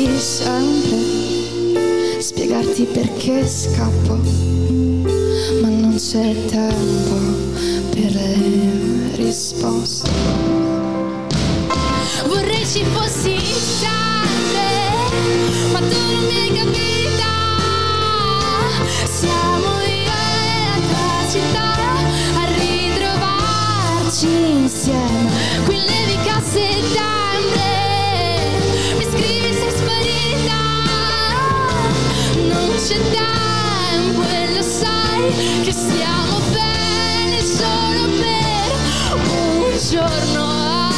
chiederti sempre, spiegarti perché scappo, ma non c'è tempo per le risposte. Vorrei ci fossi sempre, ma tu non mi hai capita. Siamo io e la tua città a ritrovarci insieme. Qui nevicasse sempre, che stiamo bene solo per un giorno.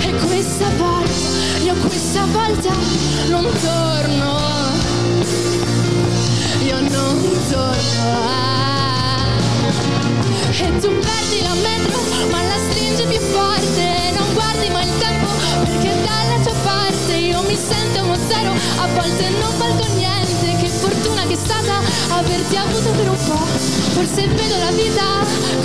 E questa volta, io questa volta non torno. Io non torno. E tu perdi la metro, ma la stringi più forte. Non guardi mai il tempo, perché dalla tua parte io mi sento uno zero. A volte non valgo niente. Fortuna che è stata averti avuto per un po'. Forse vedo la vita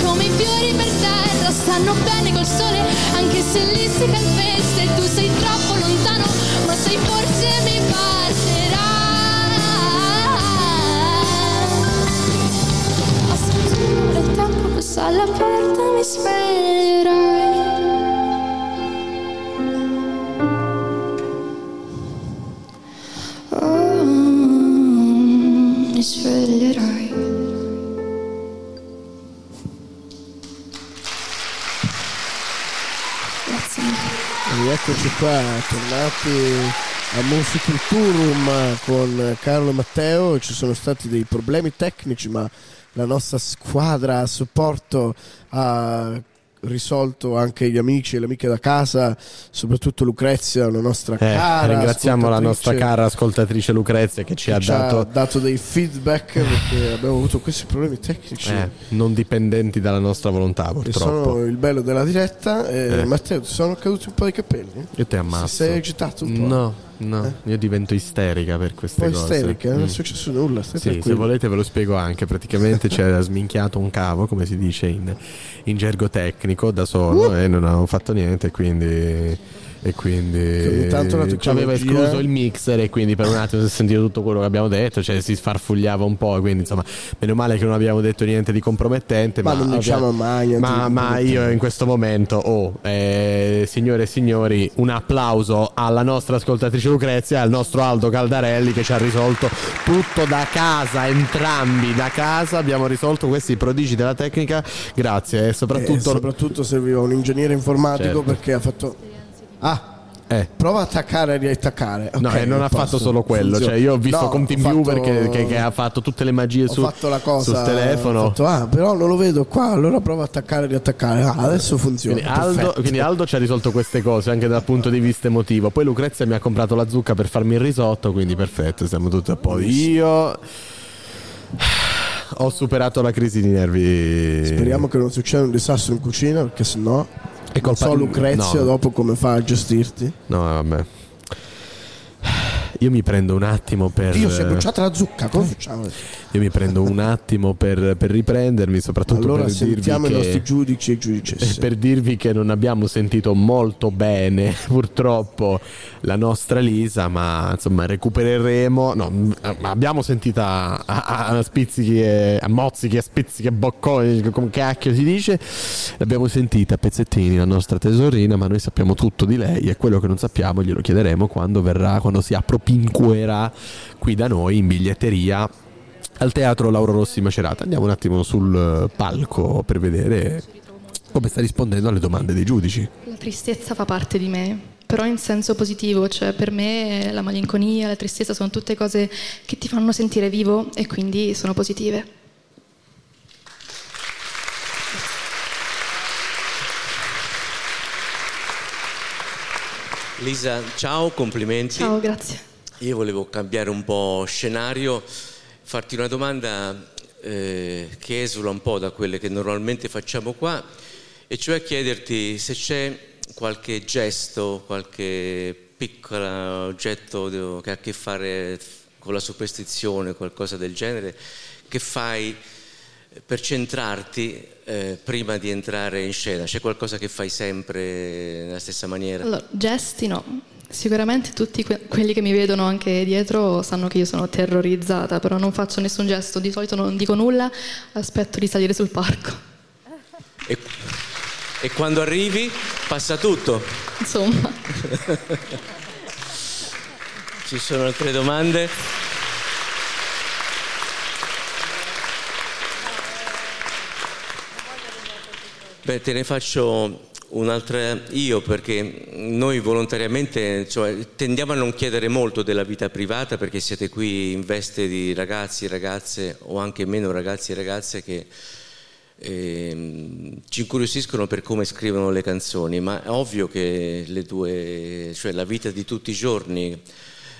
come i fiori per terra. Stanno bene col sole, anche se lì si calpesta. E tu sei troppo lontano, ma sai forse mi basterà. Aspetta il tempo passa alla porta mi sveglierai Rieccoci qua, tornati a Musiculturum con Carlo e Matteo. Ci sono stati dei problemi tecnici, ma la nostra squadra a supporto ha risolto anche gli amici e le amiche da casa, soprattutto Lucrezia, la nostra Eh, cara ringraziamo la nostra cara ascoltatrice Lucrezia che ci che ha ci dato dei feedback perché abbiamo avuto questi problemi tecnici. eh, non dipendenti dalla nostra volontà, purtroppo. sono il bello della diretta. E Eh. Matteo, ti sono caduti un po' i capelli? Io ti ammazzo. Si sei agitato un po'? No, no, io divento isterica per queste cose. isterica, non Mm. è successo nulla. Stai Sì, se volete ve lo spiego anche. Praticamente ci ha sminchiato un cavo, come si dice in, in gergo tecnico, da solo Uh! e non avevo fatto niente. Quindi, e quindi ci aveva escluso il mixer e quindi per un attimo si è sentito tutto quello che abbiamo detto, cioè si sfarfugliava un po'. Quindi insomma, meno male che non abbiamo detto niente di compromettente. Ma Ma, non diciamo mai ma, di ma io in questo momento, oh, eh, signore e signori, un applauso alla nostra ascoltatrice Lucrezia e al nostro Aldo Caldarelli che ci ha risolto tutto da casa, entrambi da casa abbiamo risolto questi prodigi della tecnica. Grazie e E soprattutto... soprattutto serviva un ingegnere informatico Certo. perché ha fatto. Ah, eh, prova a attaccare e riattaccare. No, Ok, e non ha posto. fatto solo quello, cioè io ho visto No, con ho TeamViewer fatto- che, che- che ha fatto tutte le magie su, cosa sul telefono. fatto, ah, però non lo vedo qua. Allora prova a attaccare e riattaccare. Ah, adesso funziona. Quindi Aldo, quindi Aldo ci ha risolto queste cose anche dal punto di vista emotivo. Poi Lucrezia mi ha comprato la zucca per farmi il risotto, quindi perfetto, siamo tutti a posto. Io ho superato la crisi di nervi. Speriamo che non succeda un disastro in cucina perché sennò. È Non colpa- so Lucrezia no. dopo come fa a gestirti. No, vabbè. Io mi prendo un attimo per. Dio, si è bruciata la zucca. Come facciamo? Io mi prendo un attimo per, per riprendermi, soprattutto Allora per dirvi sentiamo i che. nostri giudici e giudicesse. per dirvi che non abbiamo sentito molto bene purtroppo la nostra Lisa ma insomma recupereremo no, abbiamo sentita a, a, a spizzichi e, a mozzichi a spizzichi e bocconi come cacchio si dice l'abbiamo sentita a pezzettini la nostra tesorina ma noi sappiamo tutto di lei e quello che non sappiamo glielo chiederemo quando verrà quando si appropinquerà qui da noi in biglietteria al teatro Lauro Rossi Macerata andiamo un attimo sul eh, palco per vedere come sta rispondendo alle domande dei giudici. La tristezza fa parte di me, però in senso positivo, cioè per me la malinconia, la tristezza sono tutte cose che ti fanno sentire vivo e quindi sono positive. Lisa, ciao, complimenti. Ciao, grazie. Io volevo cambiare un po' scenario, farti una domanda eh, che esula un po' da quelle che normalmente facciamo qua, e cioè chiederti se c'è qualche gesto, qualche piccolo oggetto che ha a che fare con la superstizione, qualcosa del genere, che fai per centrarti eh, prima di entrare in scena? C'è qualcosa che fai sempre nella stessa maniera? Allora, gesti no. Sicuramente tutti que- quelli che mi vedono anche dietro sanno che io sono terrorizzata, però non faccio nessun gesto, di solito non dico nulla, aspetto di salire sul palco. E, e quando arrivi passa tutto. Insomma. Ci sono altre domande? Beh, te ne faccio un'altra io perché noi volontariamente cioè, tendiamo a non chiedere molto della vita privata perché siete qui in veste di ragazzi, ragazze o anche meno ragazzi e ragazze che eh, ci incuriosiscono per come scrivono le canzoni, ma è ovvio che due, cioè la vita di tutti i giorni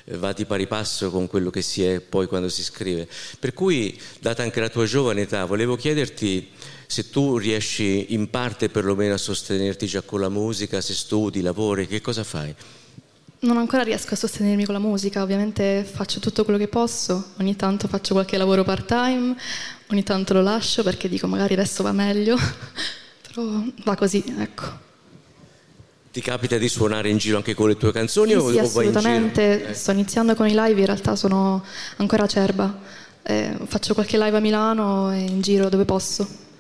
eh, va di pari passo con quello che si è poi quando si scrive. Per cui, data anche la tua giovane età, volevo chiederti se tu riesci in parte perlomeno a sostenerti già con la musica, se studi, lavori, che cosa fai? Non ancora riesco a sostenermi con la musica, ovviamente faccio tutto quello che posso, ogni tanto faccio qualche lavoro part time, ogni tanto lo lascio perché dico magari adesso va meglio, però va così, ecco. Ti capita di suonare in giro anche con le tue canzoni sì, o, sì, o vai in assolutamente, Eh. sto iniziando con i live, in realtà sono ancora acerba, Eh, faccio qualche live a Milano e in giro dove posso.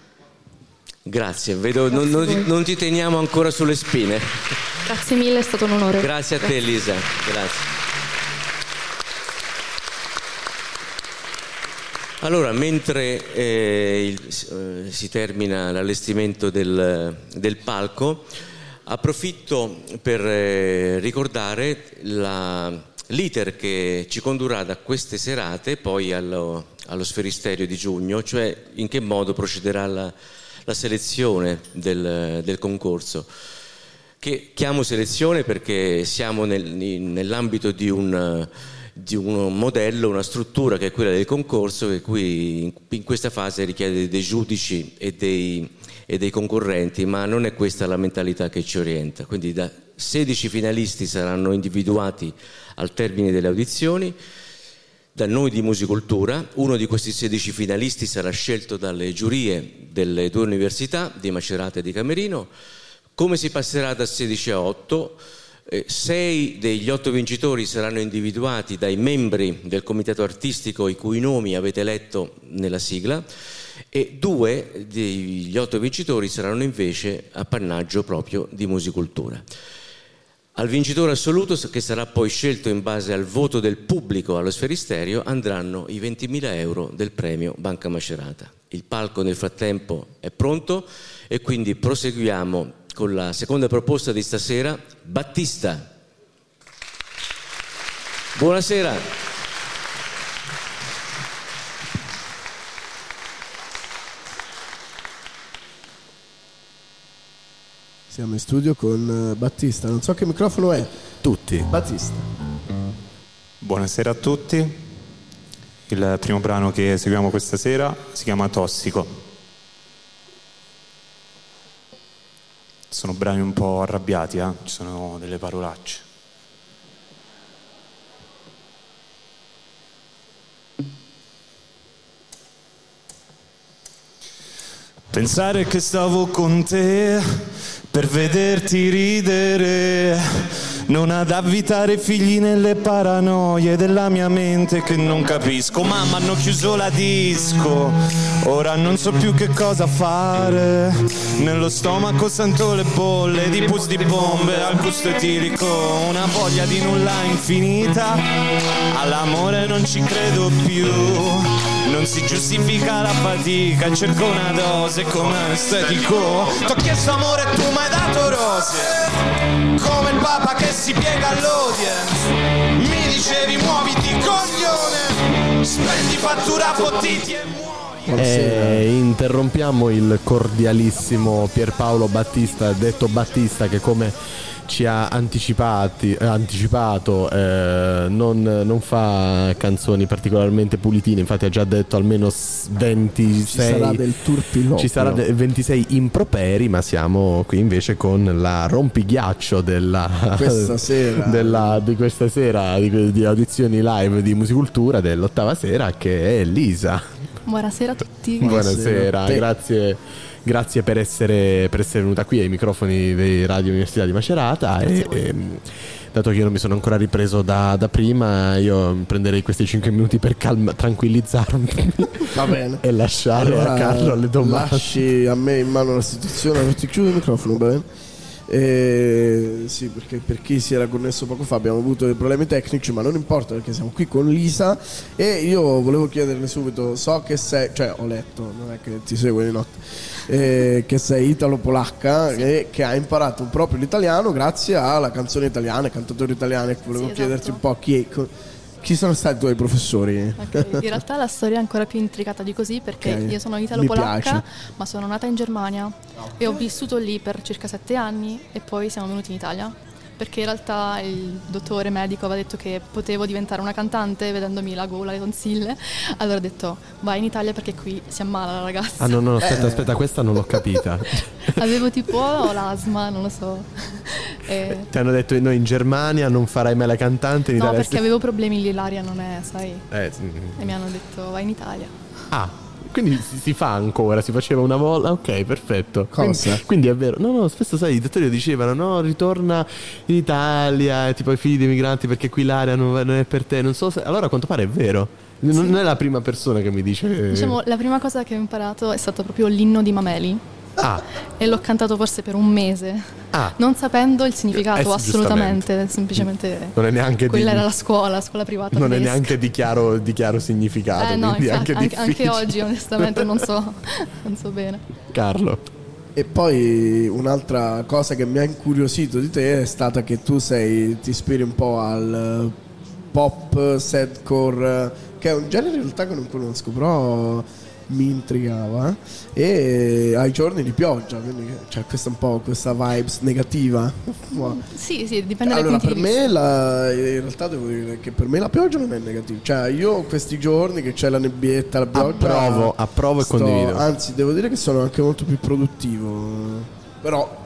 Grazie, vedo, non, non ti, non ti teniamo ancora sulle spine. Grazie mille, è stato un onore. Grazie a te Elisa, grazie. Allora, mentre eh, il- eh, si termina l'allestimento del, del palco, approfitto per eh, ricordare la- l'iter che ci condurrà da queste serate poi allo, allo sferisterio di giugno, cioè in che modo procederà la, la selezione del, del concorso che chiamo selezione perché siamo nel- nell'ambito di un, di un modello, una struttura che è quella del concorso che in, in questa fase richiede dei giudici e dei, e dei concorrenti, ma non è questa la mentalità che ci orienta. Quindi da 16 finalisti saranno individuati al termine delle audizioni da noi di Musicultura. Uno di questi 16 finalisti sarà scelto dalle giurie delle due università, di Macerata e di Camerino. Come si passerà da 16 a 8? Eh, sei degli otto vincitori saranno individuati dai membri del comitato artistico i cui nomi avete letto nella sigla e due degli otto vincitori saranno invece appannaggio proprio di Musicultura. Al vincitore assoluto, che sarà poi scelto in base al voto del pubblico allo sferisterio, andranno i 20.000 euro del premio Banca Macerata. Il palco nel frattempo è pronto e quindi proseguiamo con la seconda proposta di stasera, Battista. Buonasera. Siamo in studio con eh, Battista, non so che microfono è. Tutti. Battista. Buonasera a tutti. Il primo brano che seguiamo questa sera si chiama Tossico. Sono brani un po' arrabbiati, eh? ci sono delle parolacce. Pensare che stavo con te per vederti ridere, non ad avvitare figli nelle paranoie della mia mente che non capisco. Mamma, hanno chiuso la disco, ora non so più che cosa fare. Nello stomaco sento le bolle di pus di bombe al gusto etilico, una voglia di nulla infinita. All'amore non ci credo più. Non si giustifica la fatica, cerco una dose come estetico. T'ho chiesto amore e tu mi hai dato rose. Come il papa che si piega all'audience. Mi dicevi muoviti coglione. Spendi fattura fottiti e muori. E interrompiamo il cordialissimo Pierpaolo Battista, detto Battista, che come ci ha anticipati, eh, anticipato eh, non, non fa canzoni particolarmente pulitine, infatti ha già detto almeno s- 26 Ci sarà del turpiloquio. ci sarà de- 26 improperi, ma siamo qui invece con la rompighiaccio della, Questa sera. della- di questa sera di, di audizioni live di Musicultura dell'ottava sera che è Lisa. Buonasera a tutti. Buonasera, Te- grazie, grazie per, essere, per essere venuta qui ai microfoni dei Radio Università di Macerata. E, ehm, dato che io non mi sono ancora ripreso da, da prima, io prenderei questi 5 minuti per calma- tranquillizzarmi Va bene. e lasciare Allora, a Carlo le domande. Lasci a me in mano la situazione, ti chiudo il microfono, va bene? Eh, sì, perché per chi si era connesso poco fa abbiamo avuto dei problemi tecnici, ma non importa perché siamo qui con Lisa e io volevo chiederle subito, so che sei, cioè ho letto, non è che ti seguo di notte, eh, che sei italo-polacca e che hai imparato proprio l'italiano grazie alla canzone italiana, ai cantatori italiani. Volevo Sì, chiederti esatto. un po' chi, chi sono stati i tuoi professori. Ok, In realtà la storia è ancora più intricata di così perché Ok, io sono italo-polacca, ma sono nata in Germania e ho vissuto lì per circa sette anni e poi siamo venuti in Italia. Perché in realtà il dottore medico aveva detto che potevo diventare una cantante vedendomi la gola, le tonsille. Allora ho detto vai in Italia perché qui si ammala la ragazza. Ah no, no, Eh. aspetta, aspetta, questa non l'ho capita. Avevo tipo l'asma, non lo so. E- Ti hanno detto no, in Germania non farai mai la cantante, in No, Italia perché avevo problemi lì, l'aria non è, sai. Eh. E mi hanno detto vai in Italia. Ah, quindi si, si fa ancora, si faceva una volta. Ok, perfetto. Cosa? Quindi, quindi è vero. No, no, spesso sai, i dottori dicevano: no, ritorna in Italia, tipo ai figli dei migranti, perché qui l'aria non, non è per te. Non so se. Allora a quanto pare è vero. Non, non è la prima persona che mi dice. Diciamo, la prima cosa che ho imparato è stato proprio l'inno di Mameli Ah, e l'ho cantato forse per un mese, ah. non sapendo il significato Eh, assolutamente, semplicemente Non è neanche quella di, era la scuola, la scuola privata non è tedesca. neanche di chiaro, di chiaro significato. Eh no, quindi è infatti, anche, anche, oggi onestamente non so, non so bene. Carlo. E poi un'altra cosa che mi ha incuriosito di te è stata che tu sei, ti ispiri un po' al pop, sadcore, che è un genere in realtà che non conosco, però mi intrigava. E ai giorni di pioggia, quindi c'è questa un po' questa vibes negativa. Sì, sì, dipende dai Allora, punti per me la, in realtà devo dire che per me la pioggia non è negativa. Cioè, io questi giorni che c'è la nebbietta, la pioggia. Approvo, approvo e sto- condivido. Anzi, devo dire che sono anche molto più produttivo. Però.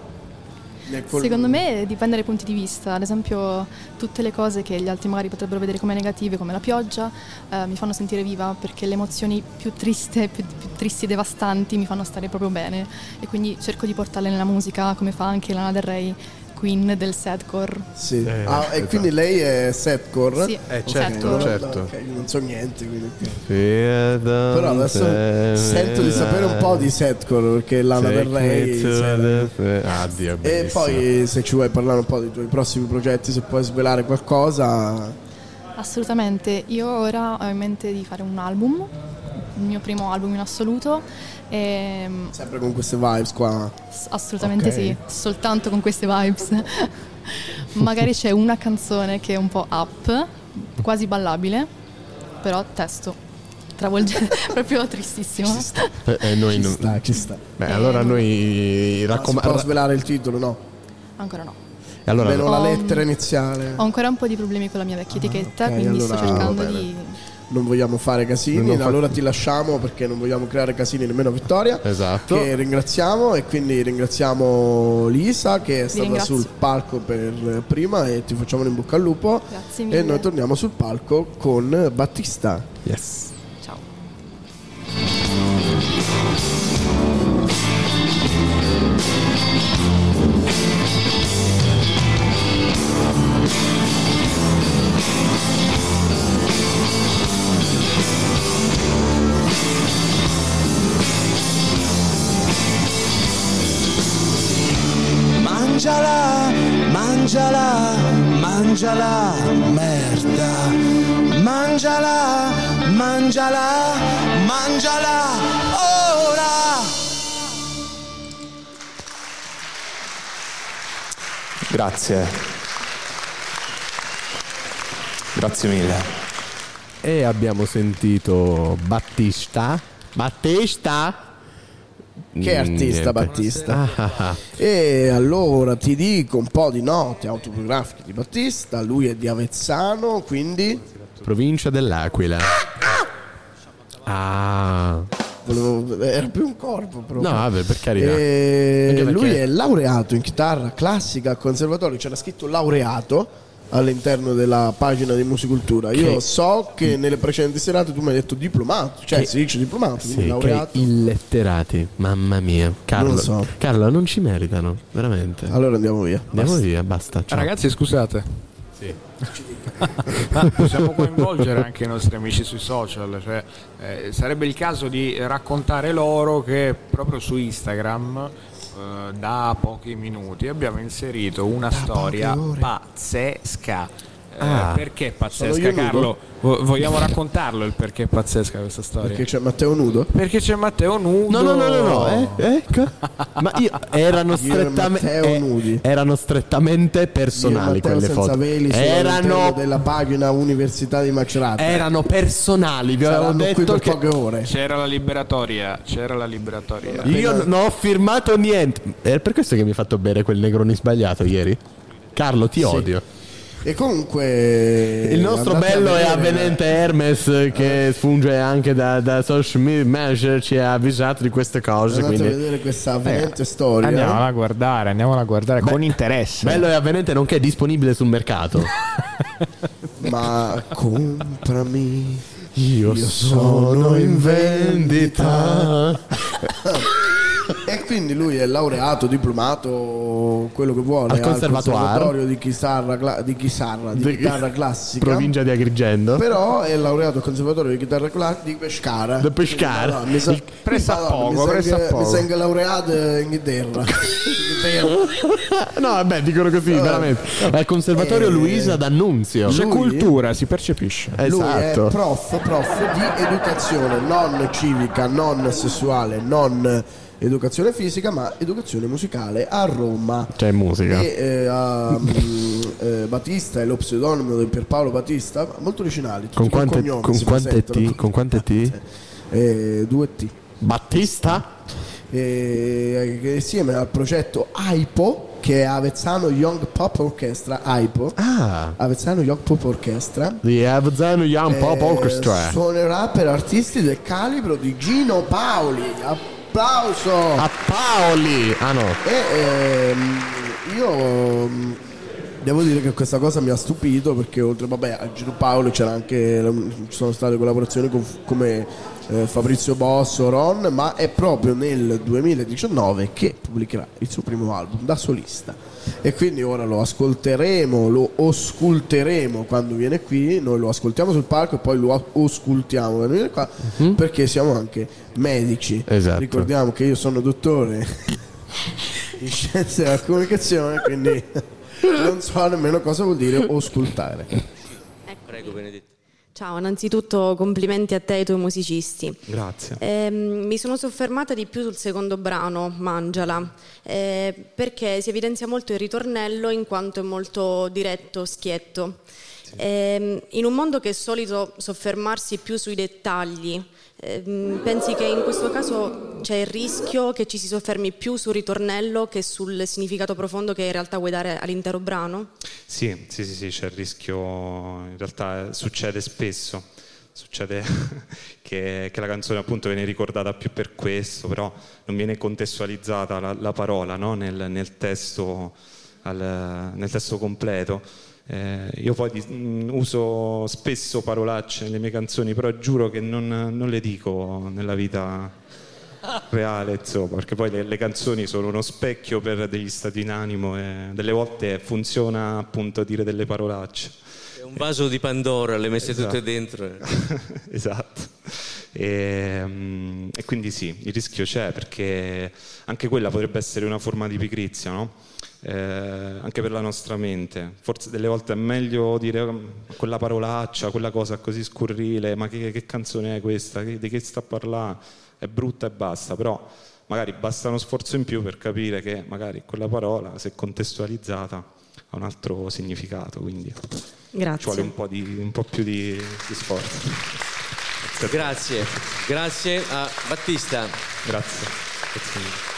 Col- Secondo me dipende dai punti di vista, ad esempio tutte le cose che gli altri magari potrebbero vedere come negative, come la pioggia, eh, mi fanno sentire viva perché le emozioni più triste, più, più tristi e devastanti mi fanno stare proprio bene. E quindi cerco di portarle nella musica come fa anche Lana Del Rey, queen del sadcore. Sì. Eh, Ah, e esatto. quindi lei è setcore? Sì, Eh, certo, no, no, certo. ok, io non so niente, quindi. Però adesso sento di sapere un po' di setcore perché Lana Del Rey. sai- Ah, Dio, E poi se ci vuoi parlare un po' dei tuoi prossimi progetti, se puoi svelare qualcosa. Assolutamente, io ora ho in mente di fare un album, il mio primo album in assoluto. E, Sempre con queste vibes qua. s- assolutamente Ok. sì, soltanto con queste vibes. Magari c'è una canzone che è un po' up, quasi ballabile, però testo travolgente, proprio tristissimo. Ci sta, Eh, eh, noi ci non- sta, ci sta. Beh, allora noi Ma si può raccomando. svelare il titolo, no? Ancora no. Allora, Almeno la Ho- lettera iniziale. Ho ancora un po' di problemi con la mia vecchia etichetta, Ah, ok, quindi sto allora cercando va bene. di... Non vogliamo fare casini, Non fa- allora ti lasciamo perché non vogliamo creare casini nemmeno a Vittoria. Esatto. Che ringraziamo e quindi ringraziamo Lisa che è stata sul palco per prima e ti facciamo un in bocca al lupo. Grazie E mille. noi torniamo sul palco con Battista. yes. Mangiala, merda. Mangiala, mangiala, mangiala, ora. Grazie. Grazie mille. E abbiamo sentito Battista. Battista? Che Mm, artista niente. Battista. Ah, ah, ah. E allora ti dico un po' di note autobiografiche di Battista. Lui è di Avezzano, quindi Provincia dell'Aquila. Ah. volevo- era più un corpo proprio. No, vabbè, per carità. E perché- lui è laureato in chitarra classica al conservatorio, c'era scritto laureato, all'interno della pagina di Musicultura. Io Che- so che nelle precedenti serate tu mi hai detto diplomato, cioè Che- si dice diplomato, Sì, che laureato. illetterati, mamma mia. Carlo, Non so. Carlo, non ci meritano, veramente. Allora andiamo via. Andiamo Basta. via, basta. Ciao. Ragazzi, scusate. Sì. Ma possiamo coinvolgere anche i nostri amici sui social, cioè, eh, sarebbe il caso di raccontare loro che proprio su Instagram da pochi minuti abbiamo inserito una storia poche Eh, Ah. perché Sono pazzesca nudo? Carlo? Vo- vogliamo raccontarlo il perché è pazzesca questa storia? Perché c'è Matteo nudo? Perché c'è Matteo nudo. No, no, no, no, no, eh, ecco. Ma io erano e Matteo nudi. erano strettamente personali e quelle senza foto. veli Erano della pagina Università di Macerata. erano personali, vi avevo detto per che poche ore. C'era la liberatoria, c'era la liberatoria. io non ho firmato niente. È per questo che mi hai fatto bere quel negroni sbagliato ieri. Carlo, ti odio. E comunque Il nostro a bello e avvenente Hermes, che funge anche da, da social media manager, ci ha avvisato di queste cose. Andate a Quindi vedere questa avvenente storia. Andiamola a guardare, andiamola a guardare con interesse. bello e avvenente nonché disponibile sul mercato. Ma comprami. Io sono in vendita. E quindi lui è laureato, diplomato, quello che vuole Al conservatorio di chitarra, di, chitarra, di Di- chitarra classica. Provincia di Agrigento. Però è laureato al conservatorio di chitarra classica di Pescara. Di Pescara. Mi sa- Il- Pressa Madonna, poco, mi sa pressa che- poco. Mi sa laureato in Inghilterra. No, vabbè, dicono così, veramente. Al conservatorio Eh. Luisa d'Annunzio. C'è Lui- cultura, si percepisce. Lui Esatto. è prof, prof di educazione non civica, non sessuale, non educazione fisica, ma educazione musicale a Roma. C'è musica. E eh, a, mm, eh, Battista è lo pseudonimo di Pierpaolo Battista, molto originali. Con quante, con quante. T? Con quante T? Eh, due T. Battista? Eh, insieme al progetto AIPO, che è Avezzano Young Pop Orchestra, AIPO, Ah, Avezzano Young Pop Orchestra, The Avezzano Young Pop Eh, Orchestra. Suonerà per artisti del calibro di Gino Paoli. Applauso! A Paoli! Ah no. E ehm, io mm, devo dire che questa cosa mi ha stupito perché oltre vabbè, a Gino Paoli c'era anche ci sono state collaborazioni con, come eh, Fabrizio Bosso, Ron, ma è proprio nel 2019 che pubblicherà il suo primo album da solista. E quindi ora lo ascolteremo, lo osculteremo quando viene qui, noi lo ascoltiamo sul palco e poi lo oscultiamo quando viene qua, perché siamo anche medici. Esatto. Ricordiamo che io sono dottore in scienze della comunicazione, quindi non so nemmeno cosa vuol dire oscultare. Prego Benedetto. Ciao, innanzitutto complimenti a te e ai tuoi musicisti. Grazie. Ehm, mi sono soffermata di più sul secondo brano, Mangiala, eh, perché si evidenzia molto il ritornello in quanto è molto diretto, schietto. Ehm, in un mondo che è solito soffermarsi più sui dettagli, pensi che in questo caso c'è il rischio che ci si soffermi più sul ritornello che sul significato profondo che in realtà vuoi dare all'intero brano? Sì, sì, sì, sì, c'è il rischio, in realtà succede spesso, succede che, che la canzone appunto viene ricordata più per questo, però non viene contestualizzata la, la parola no? nel, nel testo, al- nel testo completo. Eh, io poi mh, uso spesso parolacce nelle mie canzoni, però giuro che non, non le dico nella vita reale, insomma, perché poi le, le canzoni sono uno specchio per degli stati d'animo e delle volte funziona appunto dire delle parolacce. È un vaso di Pandora, le messe tutte Esatto. dentro. esatto. E, mm, e quindi sì, il rischio c'è perché anche quella potrebbe essere una forma di pigrizia, no? Eh, anche per la nostra mente. Forse delle volte è meglio dire mm, quella parolaccia, quella cosa così scurrile, ma che, che canzone è questa? Che- di che sta a parlare? È brutta e basta, però magari basta uno sforzo in più per capire che magari quella parola, se contestualizzata, ha un altro significato, quindi ci vuole Grazie. un po', di, un po' più di, di sforzo. Grazie, grazie a Battista. Grazie. Grazie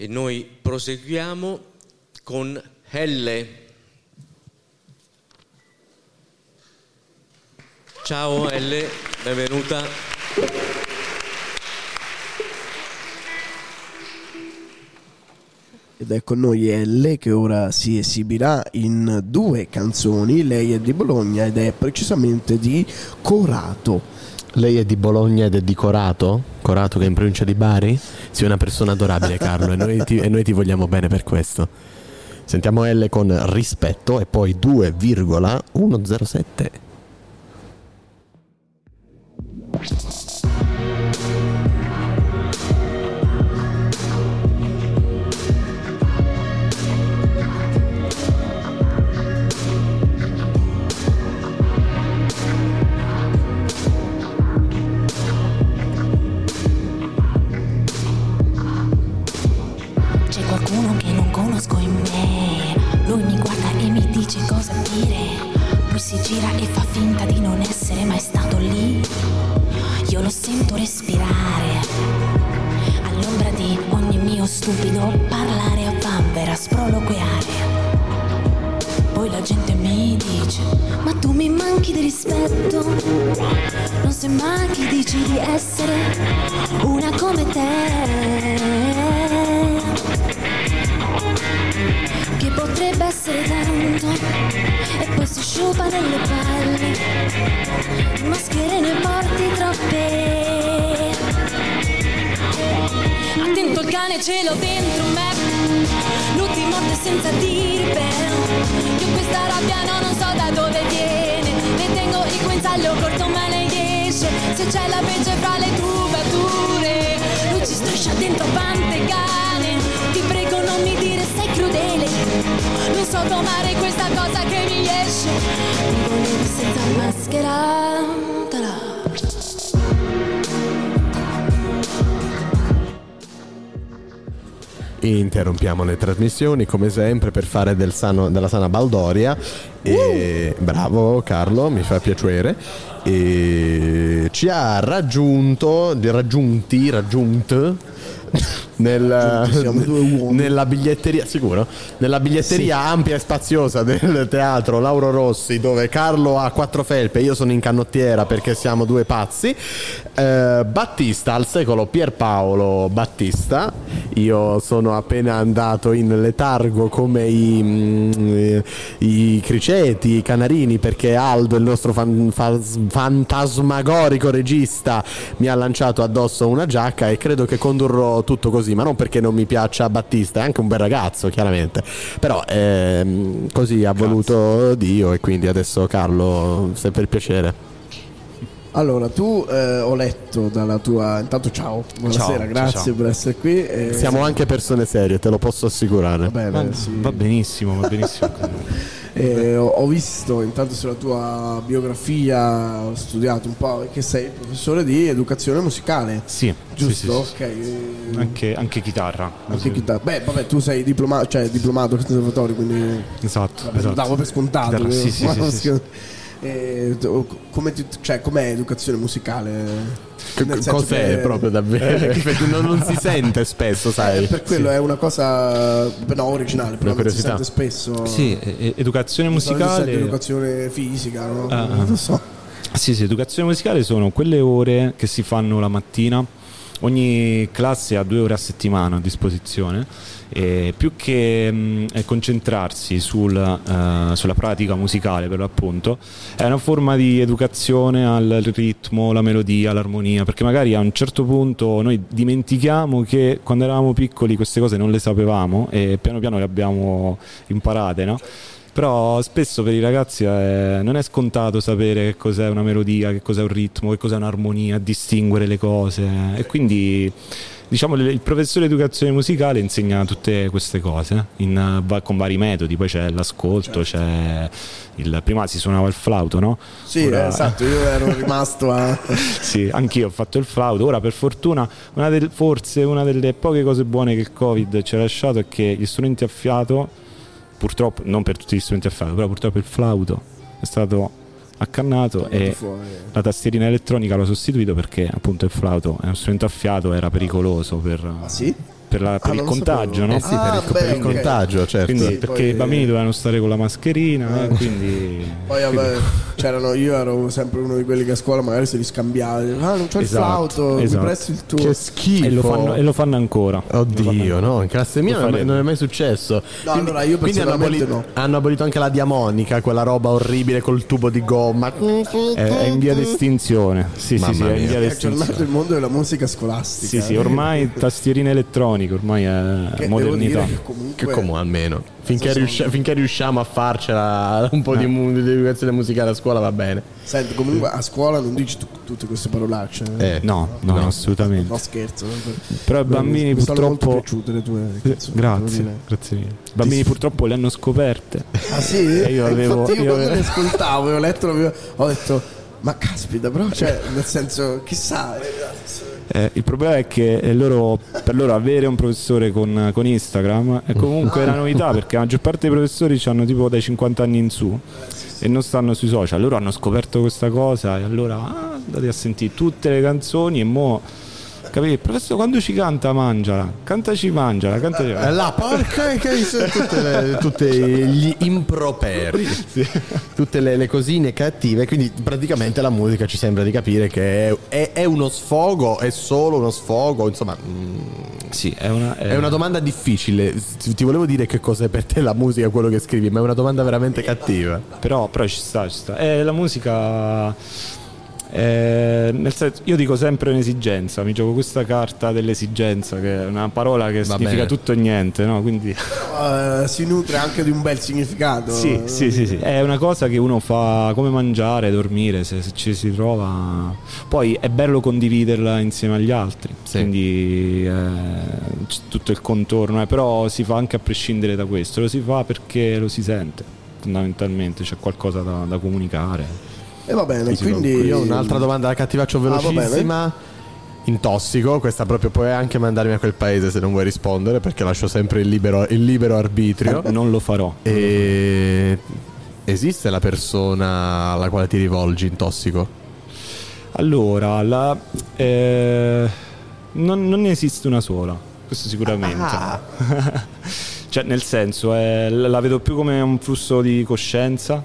E noi proseguiamo con Helle. Ciao Elle, benvenuta. ed è con noi Elle che ora si esibirà in due canzoni. Lei è di Bologna ed è precisamente di Corato. Lei è di Bologna ed è di Corato? Corato che è in provincia di Bari? Sei una persona adorabile Carlo e noi ti, e noi ti vogliamo bene per questo. Sentiamo L con rispetto e poi 2,107. Lo sento respirare. All'ombra di ogni mio stupido parlare a vanvera, sproloquiare. Poi la gente mi dice, ma tu mi manchi di rispetto. Non sei mai chi dici di essere una come te. Che potrebbe essere tanto e poi si sciupa nelle palle. Maschere ne porti troppe. Attento il cane ce l'ho dentro me Lui ti morde senza dire bene Io questa rabbia no, non so da dove viene. Ne tengo il guinzaglio corto ma ne esce Se c'è la pece fra le tubature. Lui ci striscia dentro pantegane non mi dire sei crudele Non so domare questa cosa che mi esce Mi volevi senza maschera. Interrompiamo le trasmissioni come sempre per fare del sano- della sana baldoria. E bravo Carlo, mi fa piacere. E ci ha raggiunto, raggiunti, raggiunto nel- nella biglietteria, sicuro? Nella biglietteria ampia e spaziosa del teatro Lauro Rossi, dove Carlo ha quattro felpe, io sono in canottiera perché siamo due pazzi. Eh, Battista al secolo Pierpaolo Battista. Io sono appena andato in letargo come i, mm, eh, i criceti, i canarini, perché Aldo, il nostro fan- fa- fantasmagorico regista, mi ha lanciato addosso una giacca e credo che condurrò tutto così, ma non perché non mi piaccia Battista, è anche un bel ragazzo, chiaramente. Però ehm, così ha voluto Dio e quindi adesso Carlo, se per piacere. Allora, tu eh, ho letto dalla tua. Intanto, ciao, buonasera, Ciao, grazie ciao. per essere qui. e- Siamo anche persone serie, te lo posso assicurare. Va bene, sì. Va benissimo, va benissimo. E ho, visto intanto sulla tua biografia, ho studiato un po' che sei professore di educazione musicale, sì, giusto? sì, sì, sì. Ok. eh, Anche, anche chitarra. Anche chitarra. Beh, vabbè, tu sei diplomato, cioè diplomato al conservatorio, quindi Esatto, vabbè, esatto. davo per scontato. Chitarra, sì, sì, sì, sì, sì. E tu- come ti- cioè, com'è educazione musicale? Senso Cos'è che- proprio davvero? Perché non, non si sente spesso, sai. Eh, per quello è una cosa no, originale, però non si sente spesso. Sì, educazione musicale. educazione fisica, no? Ah, ah. non lo so. Sì, sì, educazione musicale sono quelle ore che si fanno la mattina. Ogni classe ha due ore a settimana a disposizione e più che mh, eh, concentrarsi sul, eh, sulla pratica musicale per l'appunto è una forma di educazione al ritmo, la melodia, l'armonia perché magari a un certo punto noi dimentichiamo che quando eravamo piccoli queste cose non le sapevamo e piano piano le abbiamo imparate no? Però spesso per i ragazzi eh, non è scontato sapere che cos'è una melodia, che cos'è un ritmo, che cos'è un'armonia, distinguere le cose. E quindi diciamo il professore di educazione musicale insegna tutte queste cose in, eh, va- con vari metodi, poi c'è l'ascolto, c'è il, prima si suonava il flauto, no? Sì, Ora- esatto, io ero rimasto a... sì, anch'io ho fatto il flauto. Ora, per fortuna, una del- forse una delle poche cose buone che il Covid ci ha lasciato è che gli strumenti a fiato, purtroppo, non per tutti gli strumenti a fiato, però purtroppo il flauto è stato accannato e fuori. la tastierina elettronica l'ho sostituito perché appunto il flauto è uno strumento a fiato, era pericoloso per, Ah, sì? Per la- per Ah, il contagio, sapevo. no? Eh sì, per il, Ah, per il beh, contagio, certo. Quindi, Sì, perché poi- i bambini dovevano stare con la mascherina, eh, quindi Poi vabbè, C'erano, io ero sempre uno di quelli che a scuola magari se li scambiava. Ah, non c'ho il Esatto, flauto, esatto. mi presti il tuo. Che schifo. E lo fanno, e lo fanno ancora. Oddio, no, in classe mia non è, non è mai successo. No, allora io quindi hanno personalmente abolito, no. hanno abolito anche la diamonica, quella roba orribile col tubo di gomma. È, è in via d'estinzione. Sì, sì, Mamma sì, è in via È aggiornato d'estinzione. il mondo della musica scolastica. Sì, sì, ormai tastierine elettroniche, ormai è Che modernità. che comunque Che come almeno. Finché, riusci- finché riusciamo a farcela un po' di, mu- di educazione musicale a scuola va bene. Senti, comunque a scuola non dici tu- tutte queste parolacce. eh? Eh, No, no, no, assolutamente. No, scherzo. no? Però i bambini mi sono molto purtroppo... piaciute le tue Eh, canzoni, Grazie, grazie mille. I bambini purtroppo le hanno scoperte. Ah sì? E io avevo- Infatti io, io quando avevo- le ascoltavo, avevo letto, ho detto, ma caspita, però, cioè, nel senso, chissà. Eh, Eh, il problema è che eh, loro, per loro avere un professore con, con Instagram è comunque una novità perché la maggior parte dei professori hanno tipo dai 50 anni in su e non stanno sui social. Loro hanno scoperto questa cosa e allora ah, andate a sentire tutte le canzoni e mo... Capite? Il professore quando ci canta mangiala, cantaci mangiala, cantaci Eh, La porca che sono tutte, le- tutte gli improperi, tutte le, le cosine cattive. Quindi praticamente la musica ci sembra di capire che è, è- è uno sfogo, è solo uno sfogo. Insomma, mm, Sì, è una, è una domanda difficile. Ti ti volevo dire che cos'è per te la musica, quello che scrivi, ma è una domanda veramente cattiva. Però, però ci sta, ci sta. Eh, la musica. Eh, nel senso, io dico sempre un'esigenza, mi gioco questa carta dell'esigenza, che è una parola che significa bene. tutto e niente, no? Quindi eh, si nutre anche di un bel significato. sì, sì, sì, sì, è una cosa che uno fa come mangiare, dormire, se, se ci si trova. Poi è bello condividerla insieme agli altri, Sì. quindi eh, c'è tutto il contorno, eh, però si fa anche a prescindere da questo, lo si fa perché lo si sente, fondamentalmente, c'è qualcosa da, da comunicare. E va bene, quindi... Io ho un'altra domanda da cattivaccio Ah, velocissima. In tossico, questa proprio puoi anche mandarmi a quel paese se non vuoi rispondere, perché lascio sempre il libero, il libero arbitrio. Non lo farò. E esiste la persona alla quale ti rivolgi in tossico? Allora, la, eh, non, non ne esiste una sola, questo sicuramente. cioè, nel senso, eh, la vedo più come un flusso di coscienza,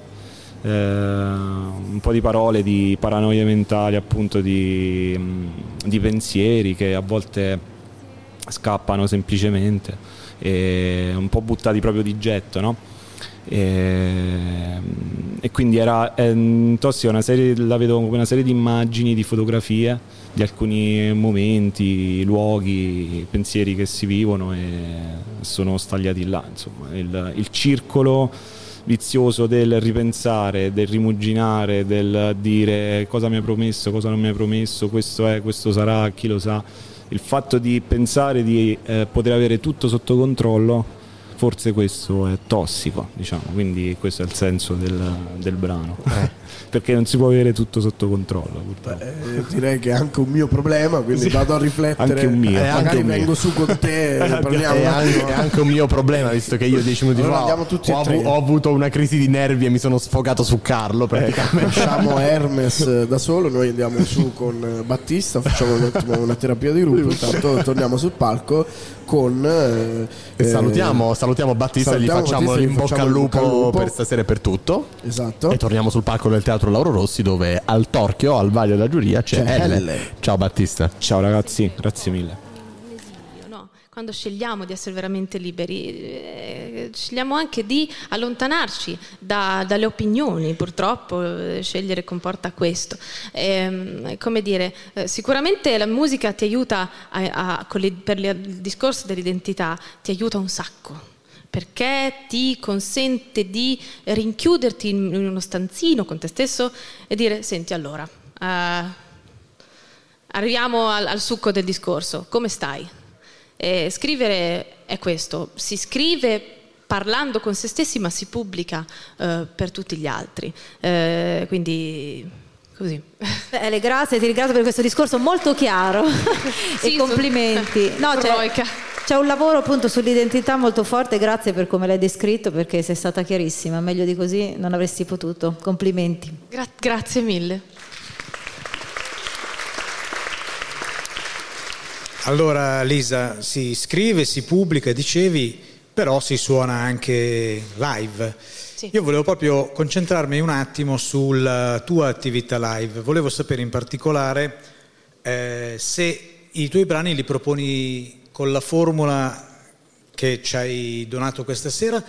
eh, un po' di parole, di paranoie mentali, appunto, di, mh, di pensieri che a volte scappano semplicemente, un po' buttati proprio di getto, no? E, e quindi era eh, Tossica una serie, la vedo come una serie di immagini, di fotografie di alcuni momenti, luoghi, pensieri che si vivono e sono stagliati là. Insomma, il, il circolo vizioso del ripensare, del rimuginare, del dire cosa mi hai promesso, cosa non mi hai promesso, questo è, questo sarà, chi lo sa. Il fatto di pensare di eh, poter avere tutto sotto controllo forse questo è tossico, diciamo, quindi questo è il senso del, del brano, perché non si può avere tutto sotto controllo. purtroppo. Eh, direi che è anche un mio problema, quindi vado a riflettere. Anche un mio, Eh, anche magari un mio. vengo su con te e parliamo. È anche, è anche un mio problema, visto che io dieci minuti Allora fa andiamo tutti ho, ho avuto una crisi di nervi e mi sono sfogato su Carlo praticamente. Lasciamo Hermes eh, da solo, noi andiamo su con eh, Battista, facciamo un attimo una terapia di gruppo, intanto torniamo sul palco con... eh, E eh, salutiamo, salutiamo Battista, salutiamo gli facciamo Battista, gli in bocca facciamo al il lupo, lupo. per stasera e per tutto. Esatto. E torniamo sul palco del Teatro Lauro Rossi dove al Torchio, al Vaglio della Giuria, c'è, C'è Elle. Elle. Ciao Battista. Ciao ragazzi, grazie mille. Quando scegliamo di essere veramente liberi, eh, scegliamo anche di allontanarci da- dalle opinioni, purtroppo eh, scegliere comporta questo. Ehm, come dire, eh, sicuramente la musica ti aiuta a- a- le- per le- il discorso dell'identità, ti aiuta un sacco. Perché ti consente di rinchiuderti in in uno stanzino con te stesso e dire: Senti, allora, eh, Arriviamo al, al succo del discorso. Come stai? Eh, scrivere è questo, si scrive parlando con se stessi ma si pubblica eh, per tutti gli altri. Eh, quindi così. Bene, grazie, ti ringrazio per questo discorso molto chiaro Sì, e complimenti. su- No, c'è, Troika. c'è un lavoro appunto sull'identità molto forte, grazie per come l'hai descritto perché sei stata chiarissima, meglio di così non avresti potuto. Complimenti. Gra- grazie mille. Allora Lisa, si scrive, si pubblica, dicevi, però si suona anche live. Io volevo proprio concentrarmi un attimo sulla tua attività live. Volevo sapere in particolare eh, se i tuoi brani li proponi con la formula che ci hai donato questa sera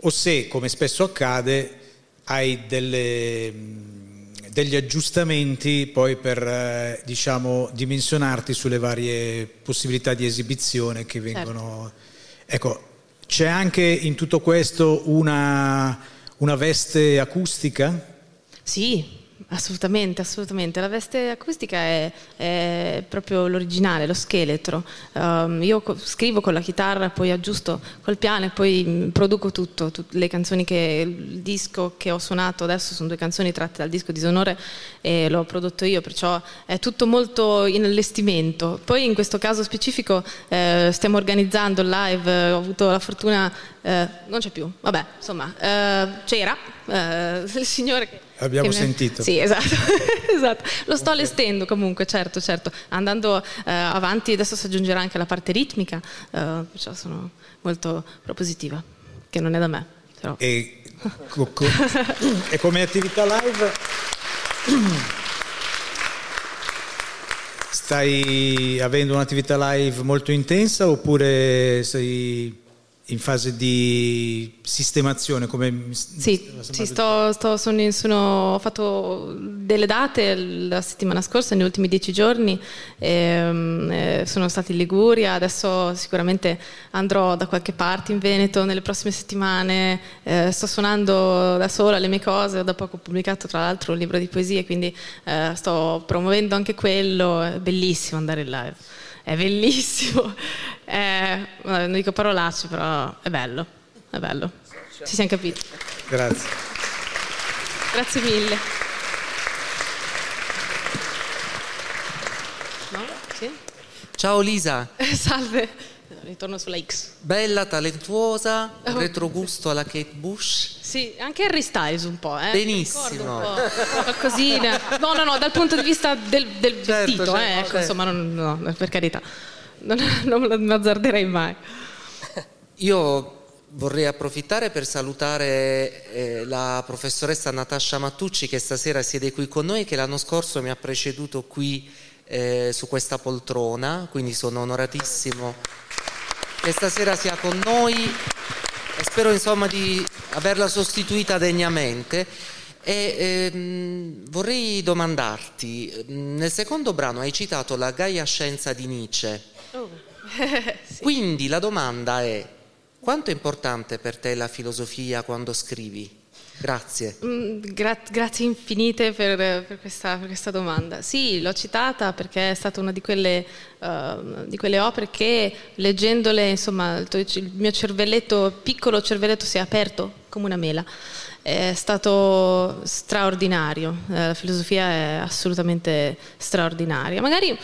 o se, come spesso accade, hai delle, degli aggiustamenti poi per eh, diciamo, dimensionarti sulle varie possibilità di esibizione che vengono. Ecco, c'è anche in tutto questo una, una veste acustica? Sì, assolutamente, assolutamente. La veste acustica è, è proprio l'originale, lo scheletro. Um, io co- scrivo con la chitarra, poi aggiusto col piano e poi mm, produco tutto. Tutte le canzoni che il disco che ho suonato adesso sono due canzoni tratte dal disco Disonore e l'ho prodotto io, perciò è tutto molto in allestimento. Poi in questo caso specifico eh, stiamo organizzando il live, ho avuto la fortuna, eh, non c'è più, vabbè, insomma, eh, c'era eh, il signore che Abbiamo sentito. Sì, esatto. esatto. Lo sto allestendo comunque, certo, certo. Andando eh, avanti, adesso si aggiungerà anche la parte ritmica, eh, perciò sono molto propositiva, che non è da me. Però. E, co- co- e come attività live stai avendo un'attività live molto intensa oppure sei in fase di sistemazione? Come Sì, sì, sto, sto- sono, sono- ho fatto delle date la settimana scorsa, negli ultimi dieci giorni, ehm, eh, sono stata in Liguria, adesso sicuramente andrò da qualche parte in Veneto nelle prossime settimane, eh, sto suonando da sola le mie cose, ho da poco pubblicato tra l'altro un libro di poesie, quindi eh, sto promuovendo anche quello, è bellissimo andare in live, è bellissimo, vabbè, non dico parolacce però è bello, è bello, ci siamo capiti. Grazie. Grazie mille. No? Sì? Ciao Lisa, Salve. Ritorno sulla X. bella, talentuosa, Oh. retrogusto alla Kate Bush. Sì, anche Harry Styles un po', eh. Benissimo. Un po', Qualcosina. No, no, no, dal punto di vista del, del vestito, certo, eh, ecco, insomma, non, no, per carità. Non, non lo azzarderei mai. Io vorrei approfittare per salutare eh, la professoressa Natascia Mattucci che stasera siede qui con noi, che l'anno scorso mi ha preceduto qui eh, su questa poltrona, quindi sono onoratissimo che stasera sia con noi e spero insomma di averla sostituita degnamente. E ehm, vorrei domandarti, nel secondo brano hai citato la Gaia Scienza di Nietzsche. Quindi la domanda è, quanto è importante per te la filosofia quando scrivi? Grazie. Mm, gra- grazie infinite per, per questa, per questa domanda. Sì, l'ho citata perché è stata una di quelle, ehm, di quelle opere che leggendole, insomma, il, tuo- il mio cervelletto, piccolo cervelletto si è aperto come una mela. È stato straordinario, eh, la filosofia è assolutamente straordinaria. Magari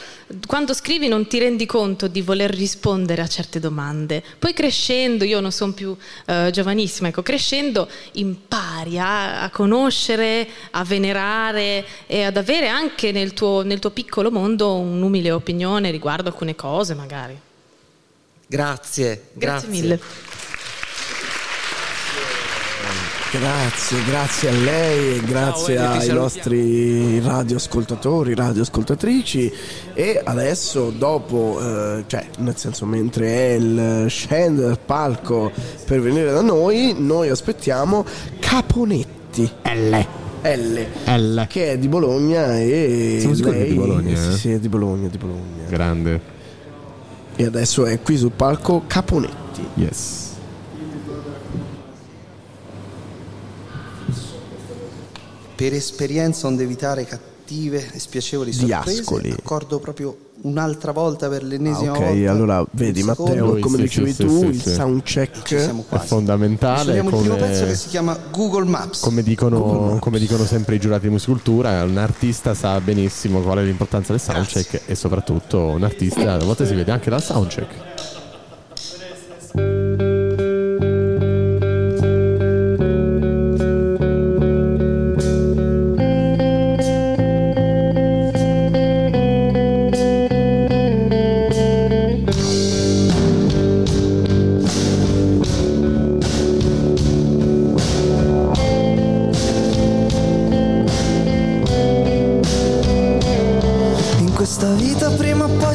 quando scrivi non ti rendi conto di voler rispondere a certe domande, poi crescendo, io non sono più eh, giovanissima, ecco, crescendo impari a, a conoscere, a venerare e ad avere anche nel tuo, nel tuo piccolo mondo un'umile opinione riguardo alcune cose magari. Grazie. Grazie mille. Grazie, grazie a lei e grazie Ciao, ti ai nostri radioascoltatori, radioascoltatrici e adesso dopo, eh, cioè nel senso mentre El scende dal palco per venire da noi, noi aspettiamo Caponetti. L. L. L. Che è di Bologna e Siamo che è lei- di Bologna, Sì, eh? sì, è di Bologna, di Bologna. Grande. E adesso è qui sul palco Caponetti. Yes. Per esperienza onde evitare cattive e spiacevoli sorprese, Diascoli. accordo proprio un'altra volta per Ah, l'ennesima ok, volta. allora vedi un Matteo, come Sì, dicevi sì, tu, sì, il sì. soundcheck Ci siamo È quasi. fondamentale Suoniamo il primo pezzo che come, si chiama Google Maps. come dicono, come dicono sempre i giurati di musicultura, un artista sa benissimo qual è l'importanza del soundcheck e soprattutto un artista a volte si vede anche dal soundcheck.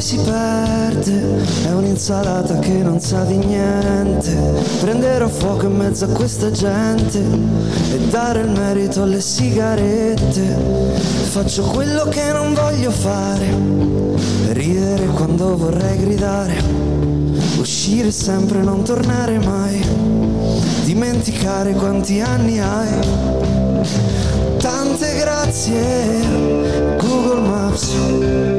Poi si perde. È un'insalata che non sa di niente. Prenderò fuoco in mezzo a questa gente e dare il merito alle sigarette. Faccio quello che non voglio fare, ridere quando vorrei gridare, uscire sempre, non tornare mai, dimenticare quanti anni hai. Tante grazie, Google Maps.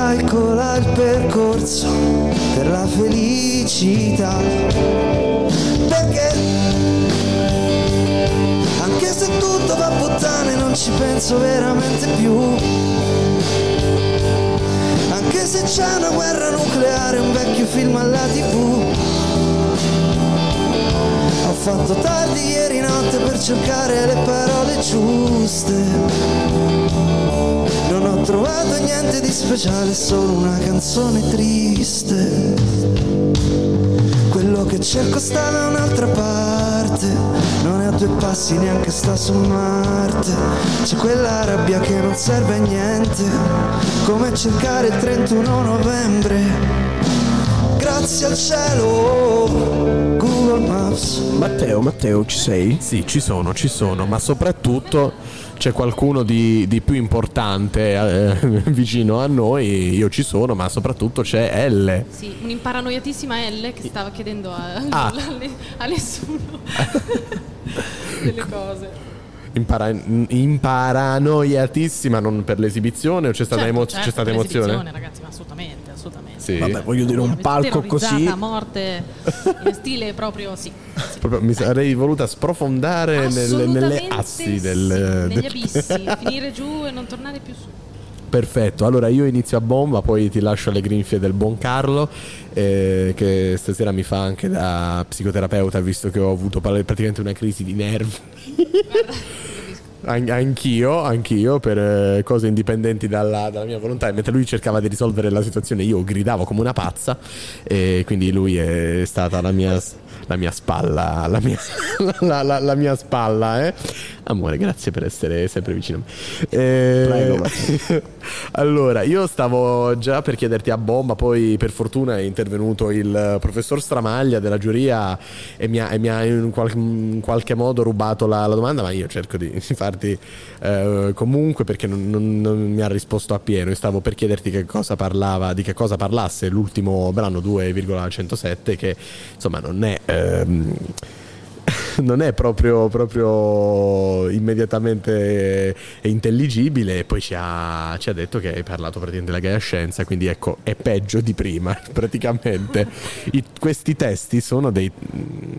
Ricalcola il percorso per la felicità. Perché? Anche se tutto va a puttane non ci penso veramente più. Anche se c'è una guerra nucleare, un vecchio film alla tv. Ho fatto tardi ieri notte per cercare le parole giuste. Non ho trovato niente di speciale, solo una canzone triste. Quello che cerco sta da un'altra parte, non è a due passi neanche sta su Marte. C'è quella rabbia che non serve a niente, come cercare il 31 novembre. Grazie al cielo, Google Maps. Matteo, Matteo, ci sei? Sì, ci sono, ci sono, ma soprattutto c'è qualcuno di, di più importante eh, vicino a noi, io ci sono, ma soprattutto c'è L. Sì, un'imparanoiatissima L che stava chiedendo a, Ah. a- nessuno delle cose. Impara- imparanoiatissima, non per l'esibizione o c'è stata, Certo, emo- certo, c'è stata per emozione? l'esibizione, ragazzi. Sì. Vabbè, voglio dire, un palco così. a morte, in stile proprio sì. Proprio mi sarei voluta sprofondare nel- nelle Assolutamente assi sì, del, negli del- abissi, finire giù e non tornare più su. Perfetto, allora io inizio a bomba, poi ti lascio alle grinfie del buon Carlo, eh, che stasera mi fa anche da psicoterapeuta, visto che ho avuto praticamente una crisi di nervi. An- anch'io, anch'io, per eh, cose indipendenti dalla, dalla mia volontà, e mentre lui cercava di risolvere la situazione, io gridavo come una pazza, e quindi lui è stata la mia, la mia spalla, la mia, la, la- la mia spalla, eh. Amore, grazie per essere sempre vicino a me. Eh, Prego, allora, io stavo già per chiederti a bomba, poi per fortuna è intervenuto il professor Stramaglia della giuria e mi ha, e mi ha in, qual- in qualche modo rubato la, la domanda, ma io cerco di farti eh, comunque perché non, non- non mi ha risposto appieno. Io stavo per chiederti che cosa parlava, di che cosa parlasse l'ultimo brano 2,107 che insomma non è... ehm, non è proprio, proprio immediatamente intelligibile. E poi ci ha, ci ha detto che hai parlato praticamente della Gaia Scienza quindi ecco è peggio di prima praticamente. I- questi testi sono dei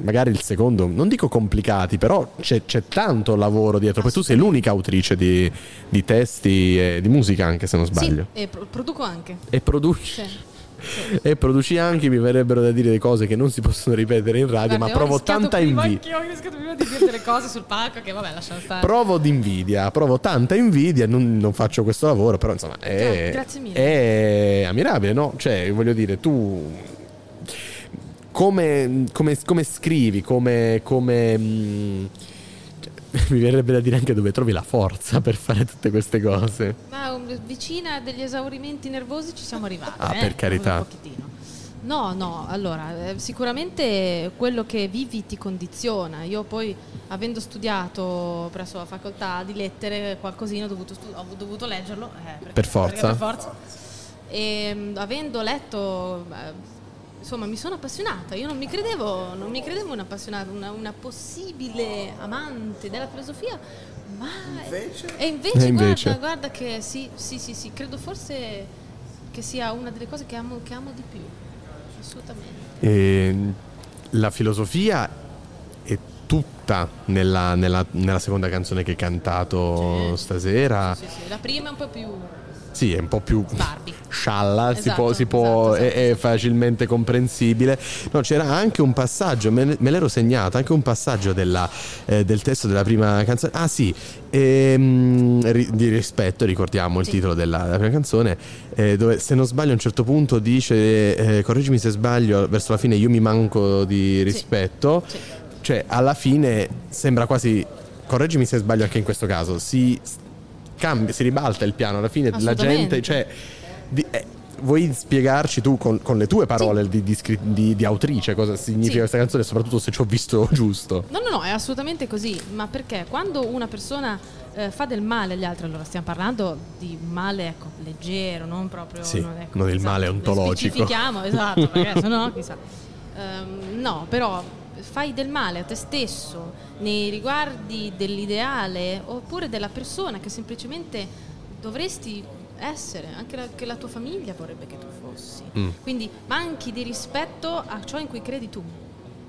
magari il secondo non dico complicati però c'è, c'è tanto lavoro dietro. Poi tu sei l'unica autrice di, di testi e di musica anche se non sbaglio. Sì, e pro- produco anche. e produci? Sì. E produci anche mi verrebbero da dire delle cose che non si possono ripetere in radio Guarda, ma provo tanta invidia ho rischiato prima di dire delle cose sul palco che vabbè lasciamo stare. Provo d'invidia, provo tanta invidia, non, non faccio questo lavoro, però insomma è, mille. è ammirabile, no? Cioè, voglio dire, tu come, come- come scrivi, come... come mm, cioè, mi verrebbe da dire anche dove trovi la forza per fare tutte queste cose. Ma um, vicina degli esaurimenti nervosi ci siamo arrivati. Ah, eh, per carità. un pochettino. No, no, allora, eh, sicuramente quello che vivi ti condiziona. Io poi, avendo studiato presso la facoltà di lettere, qualcosina ho dovuto, stu- ho dovuto leggerlo. eh, perché- Per forza. per forza. E mm, avendo letto, eh, insomma, mi sono appassionata. Io non mi credevo, non mi credevo un'appassionata, una, una possibile amante della filosofia, ma e invece, E invece? Guarda, guarda che sì, sì, sì, sì, credo forse che sia una delle cose che amo, che amo di più. Assolutamente. E la filosofia è tutta nella, nella- nella seconda canzone che hai cantato stasera. Sì, sì, la prima è un po' più Sì, è un po' più scialla, si Esatto, può, si può- esatto, è, è facilmente comprensibile. No, c'era anche un passaggio, me, me l'ero segnato, anche un passaggio della, eh, del testo della prima canzone. Ah sì, ehm, ri- di rispetto, ricordiamo il titolo della, della prima canzone, eh, dove se non sbaglio a un certo punto dice, eh, correggimi se sbaglio, verso la fine io mi manco di rispetto. Cioè, alla fine sembra quasi, correggimi se sbaglio anche in questo caso, si cambia, si ribalta il piano. Alla fine la gente, cioè, di- eh, vuoi spiegarci tu con, con le tue parole di, di scri- di- di autrice cosa significa Sì. questa canzone, soprattutto se ci ho visto giusto? No, no, no, è assolutamente così, ma perché quando una persona eh, fa del male agli altri, allora stiamo parlando di male ecco, leggero, non proprio... Sì, non, ecco, non il male lo ontologico. Specifichiamo, esatto, perché sennò chissà. Ehm, no, però fai del male a te stesso nei riguardi dell'ideale oppure della persona che semplicemente dovresti essere, anche la, che la tua famiglia vorrebbe che tu fossi. Mm. Quindi manchi di rispetto a ciò in cui credi tu,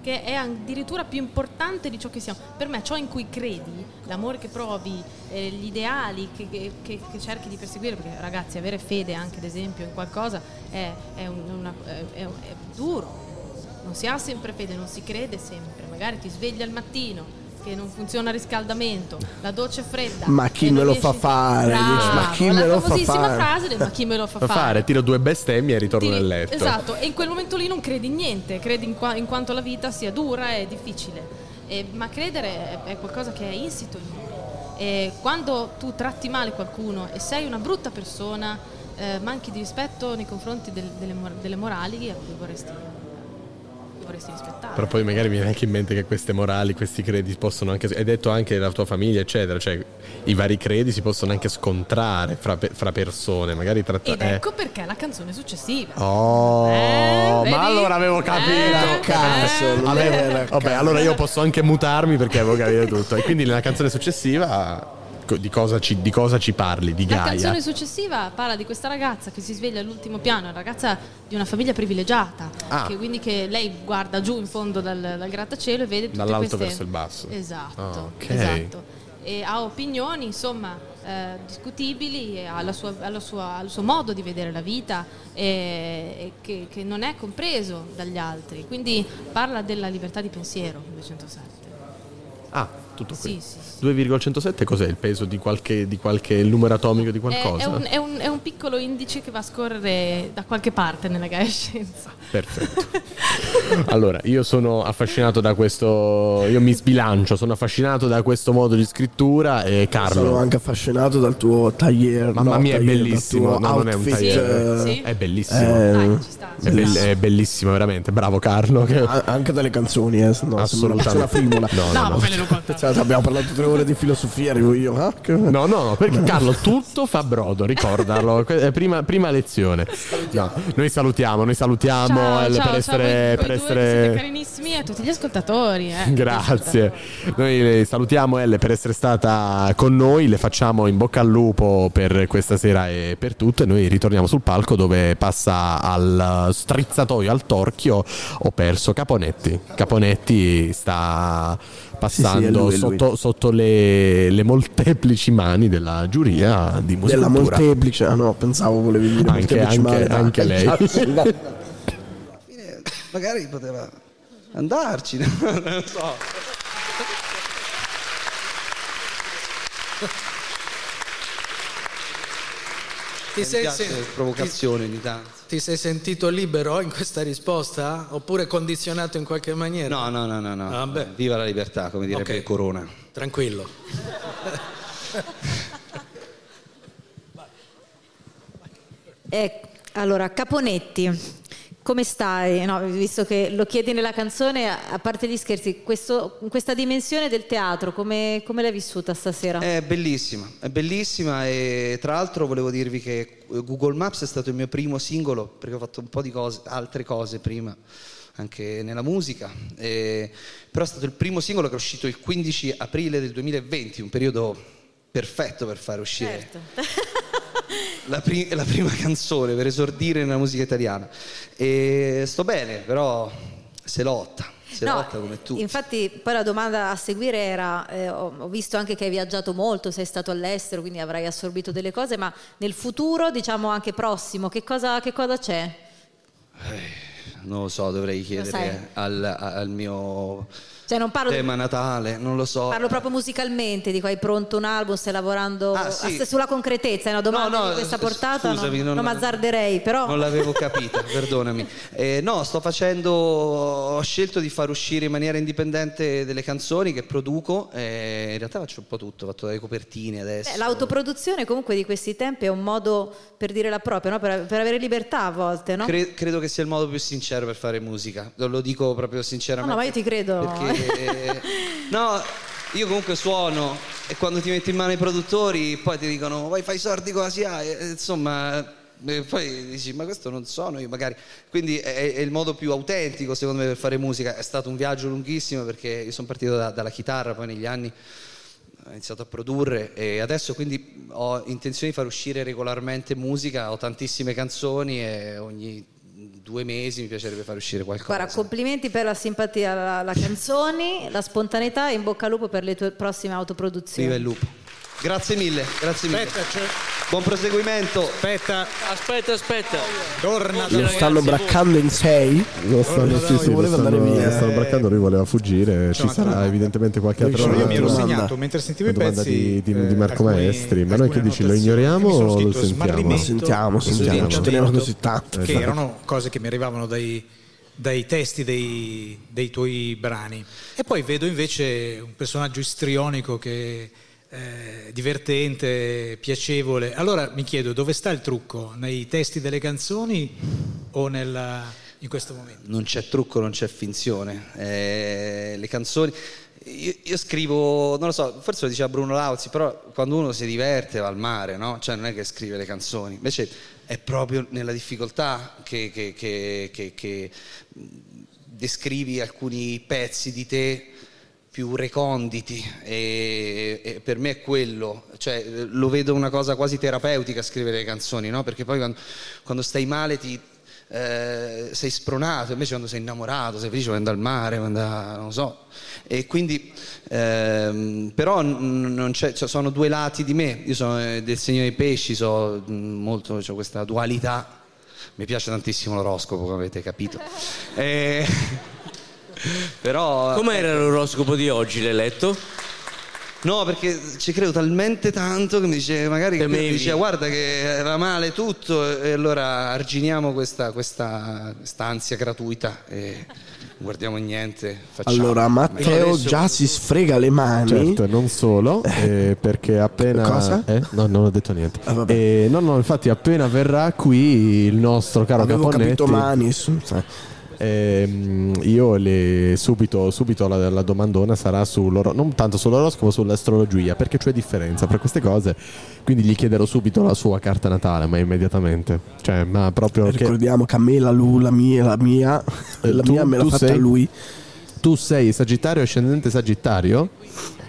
che è addirittura più importante di ciò che siamo. Per me ciò in cui credi, l'amore che provi, eh, gli ideali che, che- che- cerchi di perseguire, perché ragazzi avere fede anche ad esempio in qualcosa è, è un- una- è- è duro, non si ha sempre fede, non si crede sempre, magari ti svegli al mattino che non funziona il riscaldamento, la doccia è fredda. Ma chi me lo fa fare? Bravo, ma chi la me lo fa famosissima fare? frase del ma chi me lo fa Fa fare. fare, tiro due bestemmie e ritorno Ti- nel letto. Esatto, e in quel momento lì non credi in niente, credi in, qua- in quanto la vita sia dura e difficile. E- ma credere è, è qualcosa che è insito in noi. E quando tu tratti male qualcuno e sei una brutta persona, eh, manchi di rispetto nei confronti del- delle, delle morali a cui vorresti, vorresti rispettare. Però poi magari mi viene anche in mente che queste morali, questi credi possono anche. Hai detto anche la tua famiglia, eccetera. Cioè, i vari credi si possono anche scontrare fra, fra persone. Magari tratta. Ed eh. ecco perché la canzone successiva. Oh, Eh, vedi? ma allora avevo capito. Eh, Cazzo, eh. Avevo- Vabbè, allora io posso anche mutarmi perché avevo capito tutto. E quindi nella canzone successiva di cosa ci, di cosa ci parli? Di La Gaia. canzone successiva parla di questa ragazza che si sveglia all'ultimo piano, è una ragazza di una famiglia privilegiata, Ah. che quindi che lei guarda giù in fondo dal, dal grattacielo e vede tutte Dall'alto queste... verso il basso. Esatto, Ah, ok. esatto. E ha opinioni, insomma, eh, discutibili, e ha, la sua- ha la sua- ha il suo modo di vedere la vita e, e che, che non è compreso dagli altri. Quindi parla della libertà di pensiero, 207. Ah, tutto qui. Sì, sì, 2,107 cos'è il peso di qualche, di qualche il numero atomico di È, qualcosa? è un, è un- è un piccolo indice che va a scorrere da qualche parte nella Gaia Scienza. Perfetto. Allora, io sono affascinato da questo. Io mi sbilancio, sono affascinato da questo modo di scrittura. E Carlo. Sono anche affascinato dal tuo tagliere. Mamma no, mia, è bellissimo. No, non è un tagliere. eh, È bellissimo. eh, È, bell- è bellissimo, veramente. Bravo Carlo. Che... a- anche dalle canzoni, eh, no, sembra una Assolutamente. frivola. No, no, no. Cioè, abbiamo parlato tre ore di filosofia, arrivo io. ah, che- No, no, no, perché Carlo tutto fa brodo, ricordalo. Prima, prima lezione. No, noi salutiamo, noi salutiamo Ciao, El ciao, per ciao, essere. voi- per voi essere... carinissimi a tutti gli ascoltatori. eh. Grazie. Noi le salutiamo Elle per essere stata con noi, le facciamo in bocca al lupo per questa sera e per tutto e noi ritorniamo sul palco dove passa al strizzatoio, al torchio, ho perso Caponetti. Caponetti sta passando Sì, sì, lui, sotto, sotto le, le molteplici mani della giuria di musica. Della molteplice, ah no, pensavo volevi dire Anche- molteplici anche- anche lei. Magari poteva andarci, no? non lo so. Ti sei, sen- tanto. ti sei sentito libero in questa risposta? Oppure condizionato in qualche maniera? No, no, no, no, no. Vabbè. Viva la libertà, come direbbe Ok. Corona. Tranquillo. Ecco, allora, Caponetti, come stai? No, visto che lo chiedi nella canzone, a parte gli scherzi, questo- questa dimensione del teatro, come, come l'hai vissuta stasera? È bellissima, è bellissima e tra l'altro volevo dirvi che Google Maps è stato il mio primo singolo perché ho fatto un po' di cose, altre cose prima anche nella musica, e- però è stato il primo singolo che è uscito il 15 aprile del 2020, un periodo perfetto per fare uscire la, pri- la prima canzone, per esordire nella musica italiana. E sto bene, però se lotta, se No, lotta come tu. Infatti, poi la domanda a seguire era: eh, ho, visto anche che hai viaggiato molto, sei stato all'estero, quindi avrai assorbito delle cose, ma nel futuro, diciamo anche prossimo, che cosa, che cosa c'è? Non lo so, dovrei chiedere al, al mio Cioè non parlo, tema Natale, non lo so. parlo proprio musicalmente, dico hai pronto un album, stai lavorando Ah, sì. sulla concretezza, è una domanda No, no, di questa portata, scusami, non, non- non m'azzarderei, però... Non l'avevo capita, perdonami. Eh, no, sto facendo. Ho scelto di far uscire in maniera indipendente delle canzoni che produco. eh, in realtà faccio un po' tutto, ho fatto le copertine adesso. Beh, l'autoproduzione comunque di questi tempi è un modo per dire la propria, no? per, per avere libertà a volte, no? Cre- credo che sia il modo più sincero per fare musica. Lo dico proprio No, sinceramente. no, ma io ti credo. Perché, no, io comunque suono e quando ti metti in mano i produttori poi ti dicono vai fai sordi con la SIA e, insomma e poi dici ma questo non sono io magari quindi è, è il modo più autentico secondo me per fare musica. È stato un viaggio lunghissimo perché io sono partito da- dalla chitarra poi negli anni ho iniziato a produrre e adesso quindi ho intenzione di far uscire regolarmente musica ho tantissime canzoni e ogni due mesi mi piacerebbe far uscire qualcosa Guarda, complimenti per la simpatia alla, alla canzoni, la spontaneità e in bocca al lupo per le tue prossime autoproduzioni. Viva il lupo. Grazie mille, grazie mille. Aspetta, c'è- Buon proseguimento. Aspetta. Aspetta, aspetta. Torna Lo stanno braccando in sei. Lo stanno, sì, sì, lo stanno, via. lo stanno braccando, lui voleva fuggire. Ci una sarà domanda. evidentemente qualche altro Io mi ero domanda. segnato mentre sentivo i domanda pezzi di, di- di eh, Marco alcuni- Maestri. Ma noi che alcune dici? Lo ignoriamo o lo sentiamo? smarrimento, Sentiamo, sentiamo, ci teniamo così tanto. che erano cose che mi arrivavano dai, dai testi dei, dei tuoi brani. E poi vedo invece un personaggio istrionico che è divertente, piacevole. Allora mi chiedo dove sta il trucco? Nei testi delle canzoni o nella- in questo momento? Non c'è trucco, non c'è finzione. Eh, le canzoni. Io, io scrivo, non lo so, forse lo diceva Bruno Lauzi, però quando uno si diverte va al mare, no? Cioè non è che scrive le canzoni. Invece è proprio nella difficoltà che, che- che- che- descrivi alcuni pezzi di te più reconditi e, e per me è quello, cioè lo vedo una cosa quasi terapeutica scrivere le canzoni, no? Perché poi quando, quando stai male ti, eh, sei spronato, invece quando sei innamorato, sei felice, vuoi andare al mare, vuoi andare, non lo so. E quindi, ehm, però n- non c'è, cioè, sono due lati di me, io sono eh, del segno dei pesci, so mh, molto, ho questa dualità, mi piace tantissimo l'oroscopo, come avete capito. E- però... Com'era l'oroscopo di oggi, l'hai letto? No, perché ci credo talmente tanto che mi dice, magari che mi dice guarda che va male tutto e allora arginiamo questa, questa, questa ansia gratuita e non guardiamo niente. Facciamo. Allora, Matteo Adesso- già si sfrega le mani. Certo, e non solo, eh, perché appena... Cosa? Eh? No, non ho detto niente. Eh, no, no, infatti appena verrà qui il nostro caro Avevo Caponetti... capito mani. Ehm, io le, subito, subito la, la domandona sarà sull'oro- non tanto sull'oroscopo, sull'astrologia, perché c'è differenza fra queste cose. Quindi gli chiederò subito la sua carta natale, ma immediatamente. Cioè, ma proprio Ricordiamo che a me la lui, la mia, la mia, Eh, la tu- mia me l'ha fatta sei- lui. tu sei Sagittario ascendente Sagittario?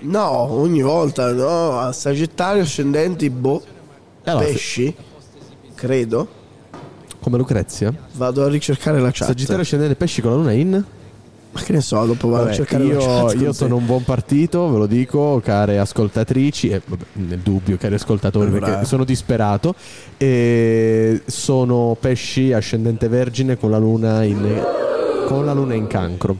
No, ogni volta, no, Sagittario ascendenti, boh, Allora, pesci, credo. Come Lucrezia? Vado a ricercare la chat. Sagittario ascendente pesci con la luna in? Ma che ne so, dopo vado a cercare io, la chat. io sono un buon partito, ve lo dico, care ascoltatrici, e vabbè, nel dubbio, cari ascoltatori, Allora- perché sono disperato. E sono pesci ascendente vergine con la luna in, con la luna in cancro.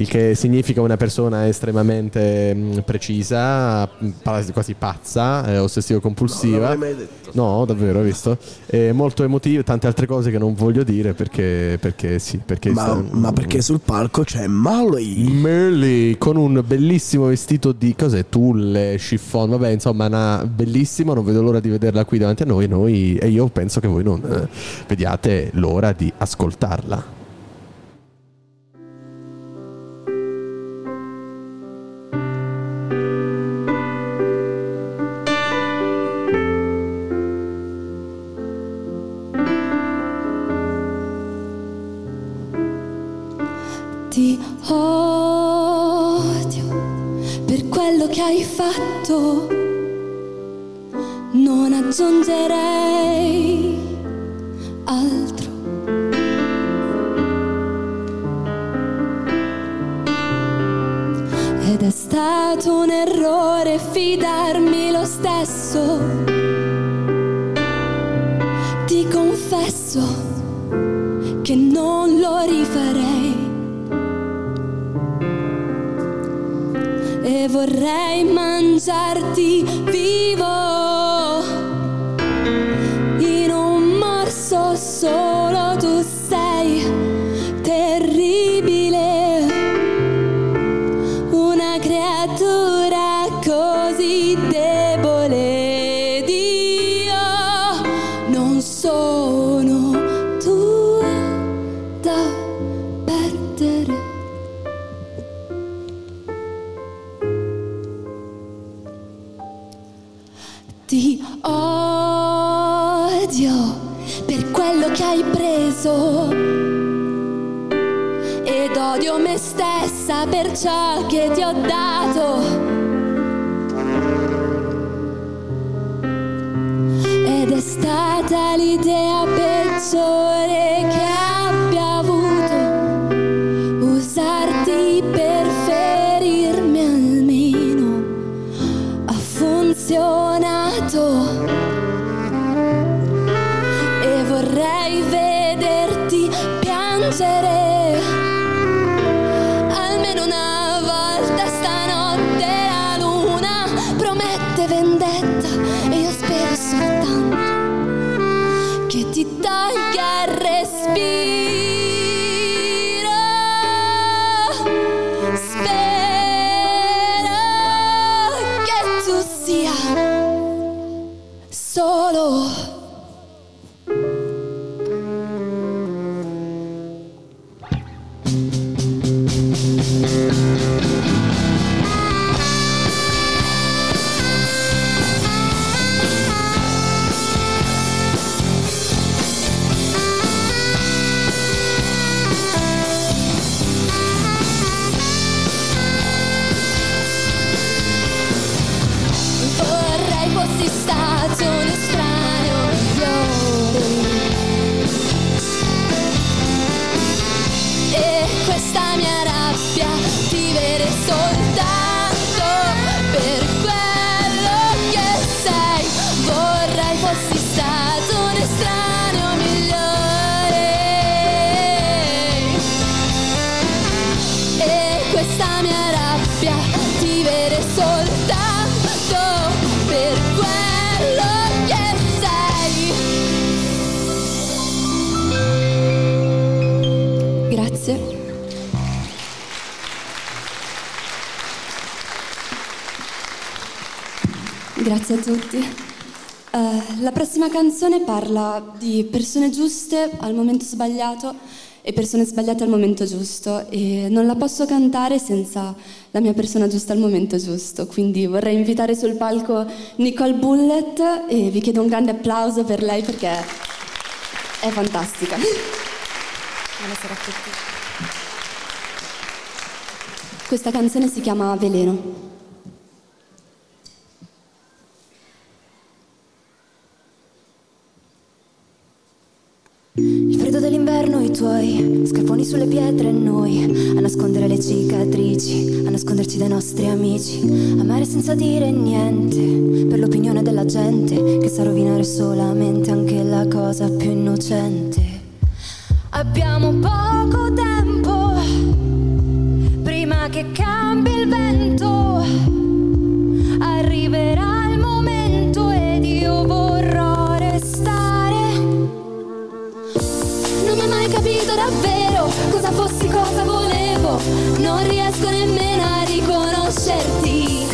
Il che significa una persona estremamente mh, precisa, mh, quasi pazza, eh, Non ossessivo-compulsiva. l'avrei mai detto. No, davvero, hai visto? E molto emotivo, tante altre cose che non voglio dire perché, perché sì, perché Ma, sta- ma perché sul palco c'è Molly. Merly con un bellissimo vestito di cos'è? Tulle, chiffon, vabbè, insomma, una bellissima, non vedo l'ora di vederla qui davanti a noi, noi e io penso che voi non eh, vediate l'ora di ascoltarla. Aggiungerei altro. Ed è stato un errore fidarmi lo stesso. Stessa per ciò parla di persone giuste al momento sbagliato e persone sbagliate al momento giusto e non la posso cantare senza la mia persona giusta al momento giusto, quindi vorrei invitare sul palco Nicole Bullet e vi chiedo un grande applauso per lei perché è fantastica. Buonasera a tutti. Questa canzone si chiama Veleno. Il freddo dell'inverno, tuoi scarponi sulle pietre noi a nascondere le cicatrici, a nasconderci dai nostri amici, amare senza dire niente per l'opinione della gente che sa rovinare solamente anche la cosa più innocente. Abbiamo poco tempo prima che cambi il vento. Capito davvero cosa fossi, cosa volevo. Non riesco nemmeno a riconoscerti.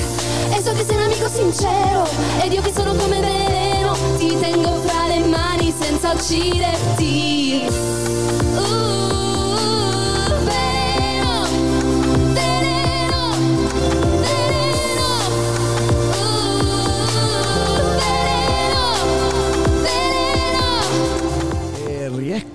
E so che sei un amico sincero ed io che sono come veleno ti tengo fra le mani senza ucciderti. Uh,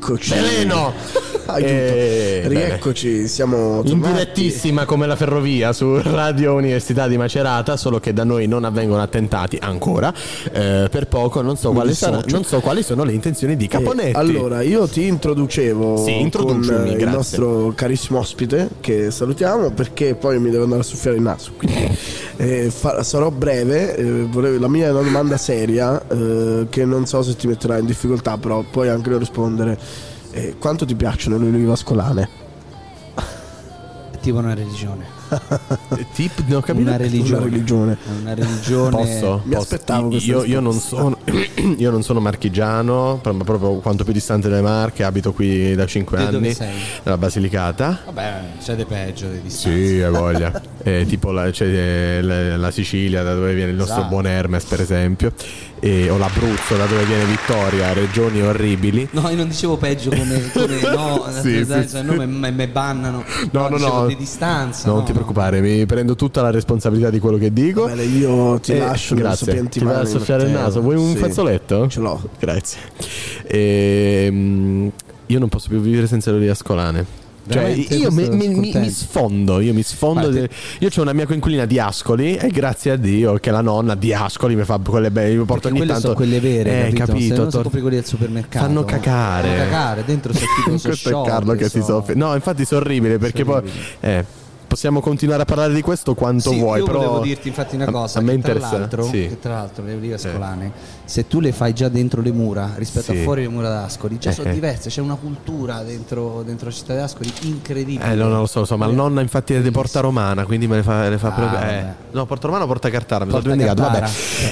E rieccoci. Aiuto. Eh, Rieccoci, siamo In tornati. direttissima come la ferrovia su Radio Università di Macerata, solo che da noi non avvengono attentati ancora. eh, per poco non so, quali dissocio. non so quali sono le intenzioni di Caponetti. Eh, allora, io ti introducevo Sì, con eh, il nostro carissimo ospite che salutiamo perché poi mi devo andare a soffiare il naso. Quindi eh, fa- sarò breve. eh, volevo- la mia è una domanda seria eh, che non so se ti metterà in difficoltà, però puoi anche rispondere. Eh, quanto ti piacciono le olive vascolane? È tipo una religione. Tip, non ho capito. Una religione. Una religione. Una religione. Posso? Mi Posso? aspettavo io, io non sono, io non sono marchigiano, proprio quanto più distante dalle Marche, abito qui da 5 Te dove anni, sei? nella Basilicata. Vabbè, c'è di peggio di distanza. Sì, hai voglia. Eh, tipo la, c'è, eh, la- la Sicilia, da dove viene il nostro Esatto. buon Hermes, per esempio, e- o l'Abruzzo, da dove viene Vittoria, regioni orribili. No, io non dicevo peggio come, come no, Sì, cioè, sì, sì. no, me, bannano. No, no, no. di distanza. Non no, ti no. preoccupare, mi prendo tutta la responsabilità di quello che dico. Bene, io ti Eh, lascio grazie. Ti vai a soffiare il naso? Vuoi un Sì. fazzoletto? Ce l'ho. Grazie. Ehm, io non posso più vivere senza le ascolane. Cioè, io mi, mi- mi- sfondo, io mi sfondo. Ma te- de- Io ho una mia coinquilina di Ascoli e grazie a Dio che la nonna di Ascoli mi fa quelle belle. Mi porto Perché ogni tanto. sono quelle vere, eh, capito? Se capito? non sono tor- proprio quelli del supermercato. Fanno cacare. Fanno cacare, dentro so questo è Carlo che si soffre. No, infatti sono orribile perché poi. eh, possiamo continuare a parlare di questo quanto Sì, vuoi, io però. volevo dirti infatti una cosa, A me che tra interessa. l'altro, sì. che tra l'altro le olive ascolane, se tu le fai già dentro le mura rispetto Sì. a fuori le mura d'Ascoli, già Eh, sono eh. diverse, c'è una cultura dentro, dentro la città di Ascoli incredibile. Eh, no, non lo so, lo so, ma la nonna infatti è di Porta Romana, quindi me le fa, le fa Ah, proprio. Eh. No, Porta Romana o Porta Cartara, mi sono dimenticato. Vabbè.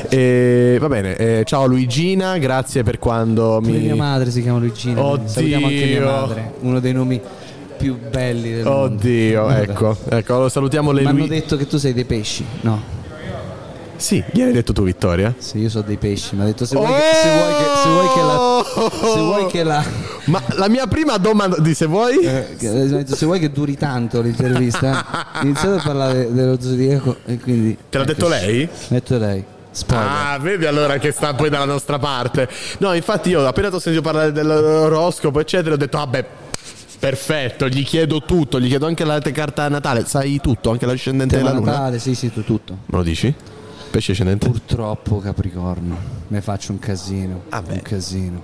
Eh, va bene, eh, ciao Luigina, grazie per quando Pure mi. mia madre si chiama Luigina. Oddio. Salutiamo anche mia madre, uno dei nomi più belli del mondo. Oddio, Vabbè. ecco, ecco, lo salutiamo le Mi hanno detto che tu sei dei pesci, no? Sì, gli hai detto tu, Vittoria? Sì, io so dei pesci, mi ha detto se vuoi, che, se vuoi che, se vuoi che la... Se vuoi che la... Ma la mia prima domanda di se vuoi. Eh, detto, se vuoi che duri tanto l'intervista, iniziate a parlare dello zodiaco e quindi... Te l'ha detto eccoci. lei? Mi ha detto lei. Spoiler. Ah, vedi allora che sta poi dalla nostra parte. No, infatti io appena ti ho sentito parlare dell'oroscopo, eccetera, ho detto, vabbè, perfetto, gli chiedo tutto, gli chiedo anche la carta natale, sai tutto, anche l'ascendente della luna. Natale, sì, sì, tu tutto. Me lo dici? Pesce ascendente? Purtroppo Capricorno, mi faccio un casino, un casino.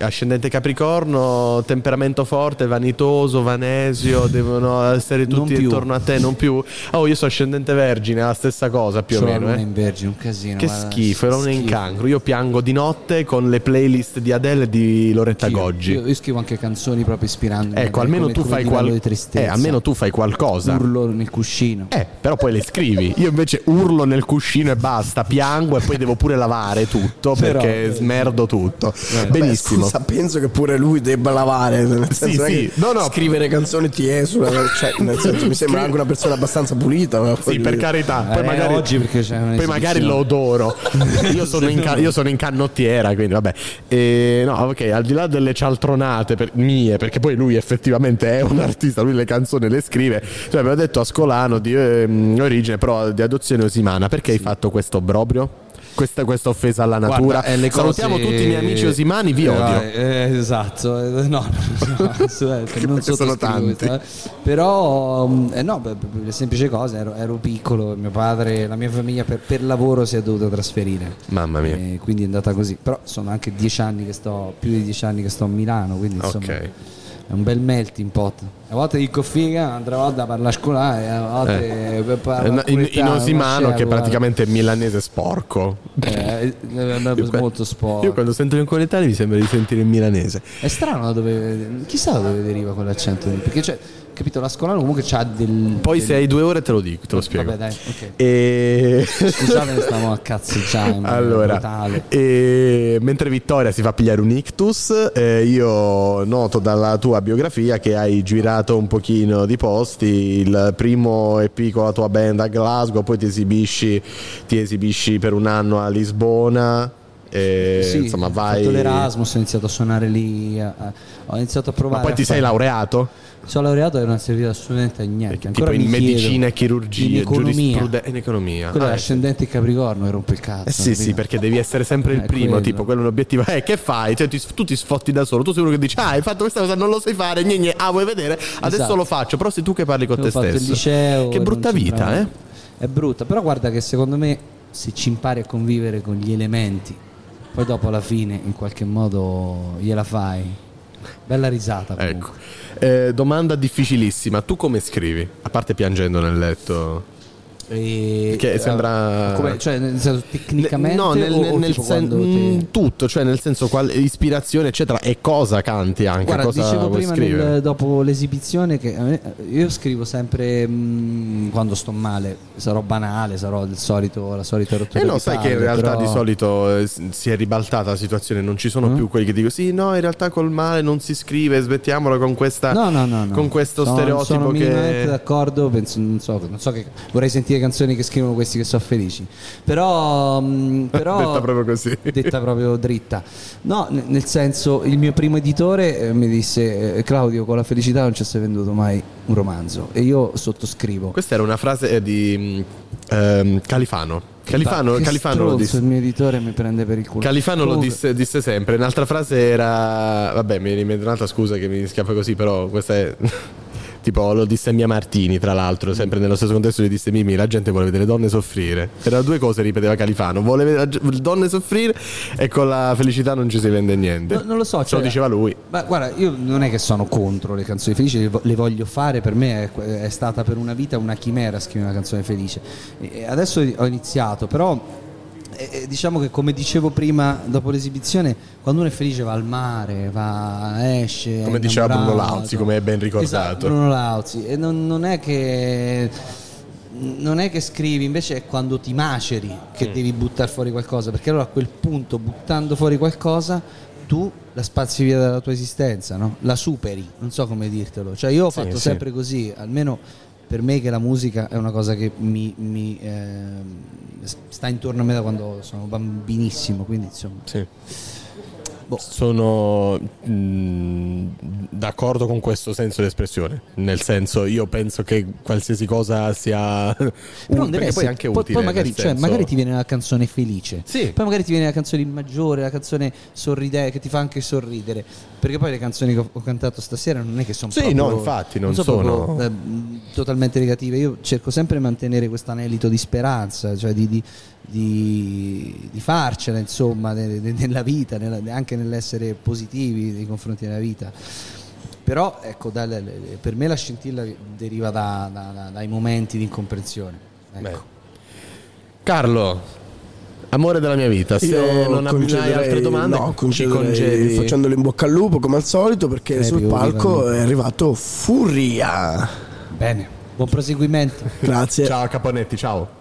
Ascendente Capricorno, temperamento forte, vanitoso, vanesio, devono essere tutti intorno a te, non più. Oh, io sono ascendente Vergine, è la stessa cosa più C'ho o meno. eh. in vergine, un casino. Che guarda, schifo, era un in cancro. Io piango di notte con le playlist di Adele e di Loretta Goggi. Io, io scrivo anche canzoni proprio ispirandomi. Ecco, almeno tu qual- eh, almeno tu fai qualcosa. Urlo nel cuscino. Eh, però poi le scrivi. Io invece urlo nel cuscino e basta, piango e poi devo pure lavare tutto Però- perché smerdo tutto. Vabbè, Benissimo. Scusa, penso che pure lui debba lavare. Nel Sì, senso sì. che No, no. Scrivere canzoni ti esula. Cioè, nel senso, mi sembra anche una persona abbastanza pulita. Sì, per dire. carità. Poi Eh, magari, oggi perché c'è poi magari lo odoro. Io sono, in io sono in canottiera, quindi vabbè. E, no, ok, al di là delle cialtronate per- mie, perché poi lui effettivamente è un artista, lui le canzoni le scrive. Cioè, abbiamo detto Ascolano di ehm, origine, però di adozione osimana. Perché hai fatto questo obbrobrio? Questa, questa offesa alla natura. Guarda, eh, le Salutiamo cose- tutti i miei amici osimani, vi Eh, odio. eh, esatto, eh, no, no, assolutamente, non sono eh. Però, eh, no, per le semplici cose, ero, ero piccolo, mio padre, la mia famiglia per, per lavoro si è dovuta trasferire. Mamma mia. E quindi è andata così. Però sono anche dieci anni che sto, più di dieci anni che sto a Milano, quindi insomma Ok. È un bel melting pot. A volte dico figa, altre volte parla a scuola e a volte parlare Eh, In, in napoletano, Osimano, ma che c'è, praticamente è milanese sporco. eh, è molto sporco. Io quando sento napoletani mi sembra di sentire il milanese. È strano da dove. Chissà da dove deriva quell'accento. lì, Perché c'è. Capito, la scolano comunque c'ha del. Poi del- se hai due ore te lo dico, te lo spiego. Vabbè, dai, ok. E... Scusate, stiamo a cazzeggiare. Allora, e mentre Vittoria si fa pigliare un ictus, eh, io noto dalla tua biografia che hai girato un pochino di posti, il primo EP con la tua band a Glasgow, poi ti esibisci, ti esibisci per un anno a Lisbona. E, Sì, insomma, ho vai. fatto l'Erasmus, ho iniziato a suonare lì. a- a- ho iniziato a Ma provare. poi a ti sei fare- laureato? Sono laureato e non è servito assolutamente a niente. Ancora tipo in mi chiedo- medicina e chirurgia, giurisprudenza in economia. Quello Ah, è eh, ascendente in Capricorno e rompe il cazzo. Eh sì, sì, perché devi essere sempre il È primo, quello. tipo, quello è un obiettivo. Eh, che fai? Cioè, ti- tu ti sfotti da solo, tu sei uno che dice, ah, hai fatto questa cosa, non lo sai fare, gne, gne, ah, vuoi vedere? Adesso Esatto. lo faccio, però sei tu che parli con Io te ho fatto stesso. il liceo. che brutta vita, eh? È brutta, però guarda che secondo me se ci impari a convivere con gli elementi, poi dopo alla fine in qualche modo gliela fai. Bella risata comunque. Ecco. Eh, domanda difficilissima, tu come scrivi? A parte piangendo nel letto. E- Che sembra. eh, come- cioè, nel senso, tecnicamente No, nel, o- nel tipo sen- quando te- mm, tutto, cioè nel senso qual- ispirazione, eccetera, e cosa canti anche. Guarda, cosa dicevo prima nel- dopo l'esibizione che me- io scrivo sempre mm, quando sto male, sarò banale, sarò il solito, la solita rottura Eh no, sai che in realtà però- di solito eh, si è ribaltata la situazione, non ci sono Mm. più quelli che dicono sì, no, in realtà col male non si scrive, smettiamola con questa No, no, no, no. con questo sono, stereotipo sono minimamente che d'accordo, penso, non, so, non so che vorrei sentire canzoni che scrivono questi che sono felici. Però, mm, però Detta proprio così. detta proprio dritta. No, nel senso, il mio primo editore eh, mi disse eh, Claudio, con la felicità non ci sei venduto mai un romanzo e io sottoscrivo. Questa era una frase eh, di mm, ehm, Califano. Califano, Che Califano lo disse. il mio editore mi prende per il culo. Califano lo disse, disse sempre. Un'altra frase era. Vabbè, mi rimette un'altra scusa che mi schiaffa così, però questa è. Tipo, lo disse Mia Martini, tra l'altro, sempre nello stesso contesto gli disse Mimi, la gente vuole vedere donne soffrire. Erano due cose, ripeteva Califano. Vuole vedere donne soffrire e con la felicità non ci si vende niente. No, non lo so, Ce lo cioè- diceva lui. Ma guarda, io non è che sono contro le canzoni felici, le voglio fare, per me è, è stata per una vita una chimera scrivere una canzone felice. E adesso ho iniziato, però eh, diciamo che come dicevo prima, dopo l'esibizione, quando uno è felice va al mare, va, esce. Come diceva Bruno. Lauzi, come è ben ricordato. Esatto, Bruno Lauzi. E non, non è che non è che scrivi, invece è quando ti maceri che Mm. devi buttare fuori qualcosa, perché allora a quel punto, buttando fuori qualcosa, tu la spazi via dalla tua esistenza, no? la superi, non so come dirtelo. Cioè io ho fatto sì. sempre così, almeno per me che la musica è una cosa che mi, mi, ehm, sta intorno a me da quando sono bambinissimo, quindi insomma... Sì. Boh. Sono mm, d'accordo con questo senso di espressione. Nel senso, io penso che qualsiasi cosa sia. Però un- non deve poi anche poi, utile. poi magari, cioè, senso- magari ti viene la canzone felice, Sì. poi magari ti viene la canzone in maggiore, la canzone sorridente che ti fa anche sorridere. Perché poi le canzoni che ho, cantato stasera non è che sono Sì, proprio, no, infatti, non sono, sono- proprio, eh, mh, totalmente negative. Io cerco sempre di mantenere questo anelito di speranza, cioè di, di, di- di farcela, insomma, ne- ne- nella vita, nella- anche nell'essere positivi nei confronti della vita. Però ecco, dal- per me la scintilla deriva da- da- da- dai momenti di incomprensione. Ecco. Carlo, amore della mia vita, se Io non hai altre domande, no, ci congedi. facendolo in bocca al lupo come al solito perché Crepi, sul palco è arrivato Furia. Bene, buon proseguimento. Grazie. Ciao Caponetti, ciao.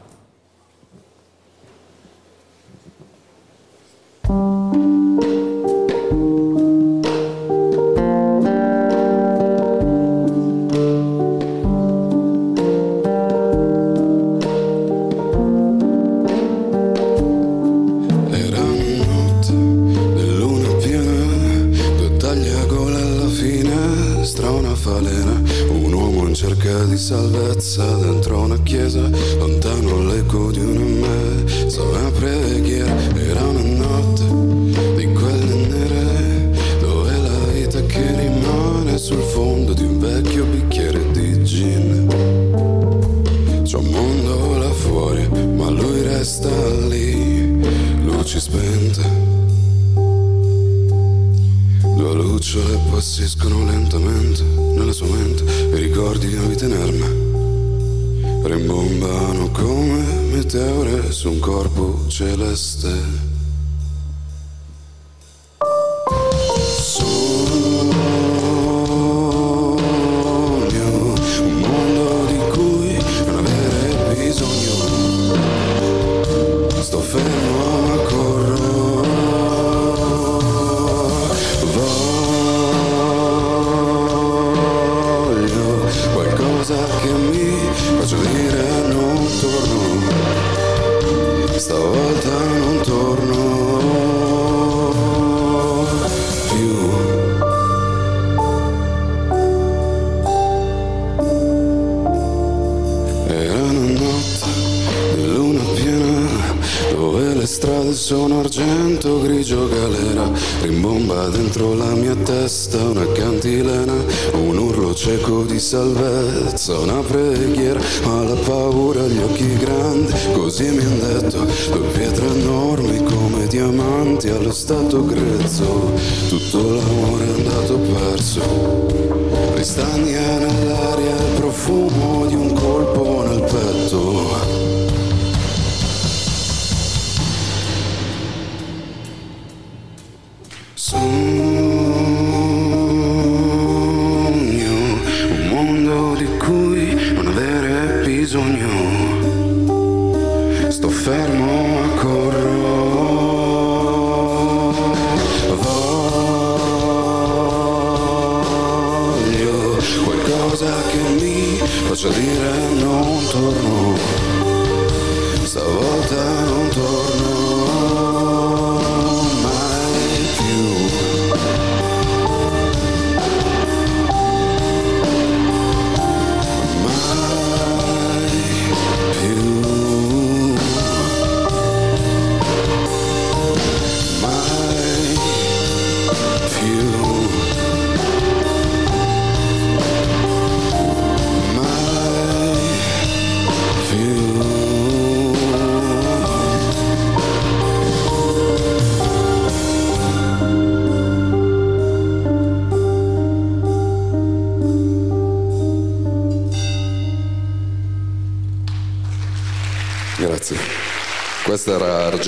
Salvezza dentro una chiesa, lontano l'eco di una messa, una preghiera, era una notte di quelle nere, dove la vita che rimane sul fondo di un vecchio bicchiere di gin. C'è un mondo là fuori, ma lui resta lì, luci spente. Due lucciole passiscono lentamente nella sua mente, ricordi vita inerme. Rimbombano come meteore su un corpo celeste. Due pietre enormi come diamanti allo stato grezzo. Tutto l'amore è andato perso. Ristagna nell'aria il profumo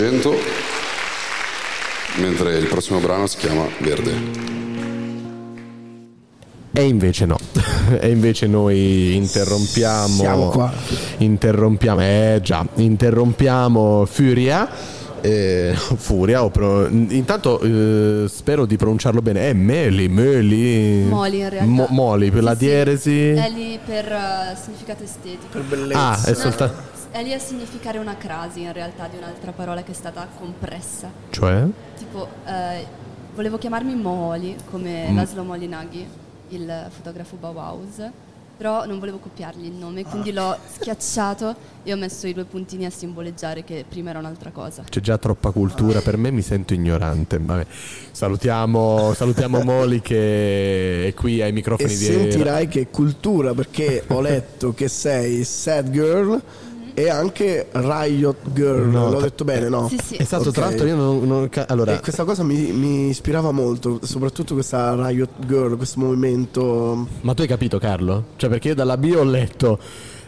Argento, mentre il prossimo brano si chiama Verde. E invece no, e invece noi interrompiamo. Siamo qua. Interrompiamo, eh già, interrompiamo Furia. eh, Furia, pro- intanto eh, spero di pronunciarlo bene. È Meli, Meli. Moli, in realtà. Mo- Moli per la dieresi. È lì per eh, significato estetico. Per bellezza. Ah, è soltanto. È lì a significare una crasi in realtà di un'altra parola che è stata compressa. Cioè? Tipo, eh, volevo chiamarmi Moli come Mm. Laszlo Molinaghi, il fotografo Bauhaus, però non volevo copiargli il nome, quindi l'ho schiacciato e ho messo i due puntini a simboleggiare che prima era un'altra cosa. C'è già troppa cultura, per me mi sento ignorante. Vabbè. Salutiamo, salutiamo Moli che è qui ai E microfoni di sentirai che è cultura perché ho letto che sei sad girl e anche riot girl. No, L'ho tra- detto bene, no? Esatto, tra Ok. l'altro io non... non allora, E questa cosa mi, mi ispirava molto, soprattutto questa riot girl, questo movimento. Ma tu hai capito Carlo? Cioè perché io dalla bio ho letto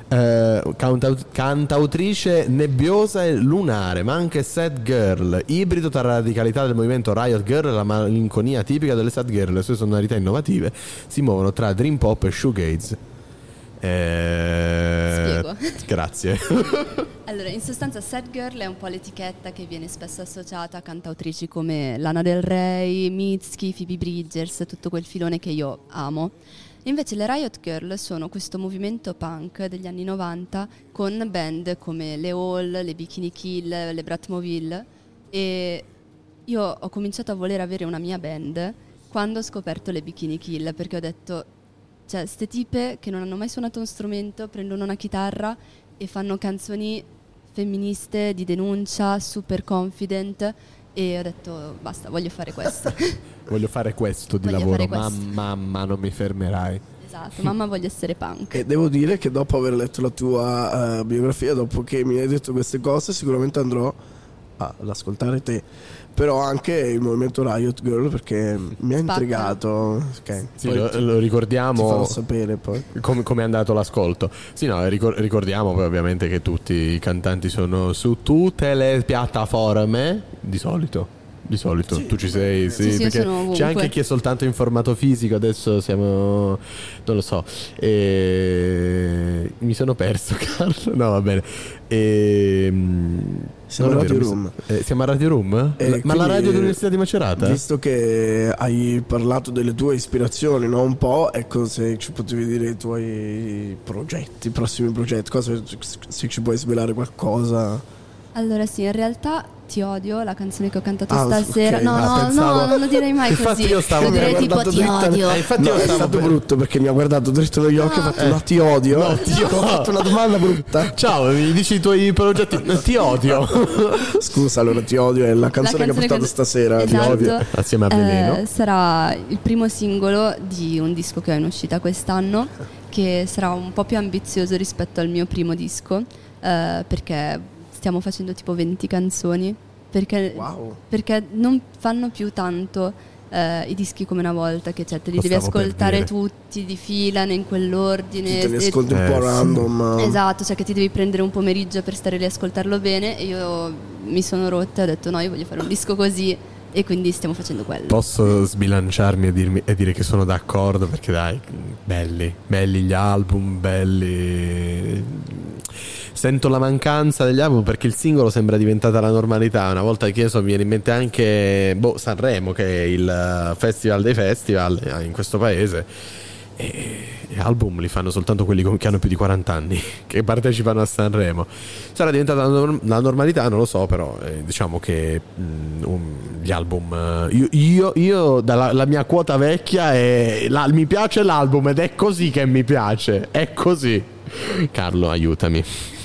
eh, cantau- cantautrice nebbiosa e lunare, ma anche sad girl, ibrido tra la radicalità del movimento Riot Girl e la malinconia tipica delle sad girl. Le sue sonorità innovative si muovono tra dream pop e shoegaze. Eh, Spiego. Grazie. Allora, in sostanza Sad Girl è un po' l'etichetta che viene spesso associata a cantautrici come Lana Del Rey, Mitski, Phoebe Bridgers, tutto quel filone che io amo. Invece le Riot Girl sono questo movimento punk degli anni 90 con band come le Hall, le Bikini Kill, le Bratmoville e io ho cominciato a voler avere una mia band quando ho scoperto le Bikini Kill perché ho detto cioè ste tipe che non hanno mai suonato uno strumento prendono una chitarra e fanno canzoni femministe di denuncia, super confident e ho detto basta, voglio fare questo. Voglio fare questo di Voglio lavoro, questo. mamma, mamma, non mi fermerai. esatto, mamma voglio essere punk. E devo dire che dopo aver letto la tua eh, biografia, dopo che mi hai detto queste cose, sicuramente andrò a- ad ascoltare te. Però anche il movimento Riot Girl perché mi ha intrigato. Ok, Sì, lo, ti- lo ricordiamo. Ti farò sapere poi. Come, come è andato l'ascolto? Sì, no, ricor- ricordiamo poi ovviamente che tutti i cantanti sono su tutte le piattaforme, di solito. Di solito tu ci sei, sì, Sì, sì, c'è anche chi è soltanto in formato fisico, adesso siamo, non lo so, e... mi sono perso Carlo, no va bene, e... Siamo non a vero, Radio Room. eh, siamo a Radio Room? E Ma la radio dell'Università di Macerata? Visto che hai parlato delle tue ispirazioni, no? Un po', ecco se ci potevi dire i tuoi progetti, i prossimi progetti, cosa, se ci puoi svelare qualcosa. Allora sì, in realtà ti odio, la canzone che ho cantato Ah, stasera. ok. No, no, pensavo- no, non lo direi mai Infatti così. io stavo lo direi tipo ti dritta- odio. Eh, infatti io è stato brutto perché mi ha guardato dritto negli occhi e ha fatto Ah. no ti odio. No, ti Ho fatto una domanda brutta. Ciao, mi dici i tuoi progetti? Ti odio. Scusa, allora ti odio è la canzone, che ho canzone portato che- stasera. Ti Esatto. odio. Assieme a Eh, Veleno. sarà il primo singolo di un disco che ho in uscita quest'anno, che sarà un po' più ambizioso rispetto al mio primo disco, eh, perché stiamo facendo tipo 20 canzoni, perché, perché non fanno più tanto eh, i dischi come una volta, che cioè, te li Lo devi ascoltare tutti di fila, in quell'ordine. Te ne e- ascolti un po' random. Esatto, cioè che ti devi prendere un pomeriggio per stare lì a ascoltarlo bene e io mi sono rotta e ho detto no, io voglio fare un disco così e quindi stiamo facendo quello. Posso sbilanciarmi e, dirmi- e dire che sono d'accordo perché dai, belli, belli gli album, belli. sento la mancanza degli album perché il singolo sembra diventata la normalità. Una volta che so, mi viene in mente anche boh, Sanremo, che è il eh, festival dei festival eh, in questo paese. E gli album li fanno soltanto quelli che hanno più di 40 anni, che partecipano a Sanremo. Sarà diventata la, norm- la normalità, non lo so, però eh, diciamo che mm, um, gli album. eh, io, io, io dalla la mia quota vecchia è. la- mi piace l'album ed è così che mi piace. È così. Carlo, aiutami.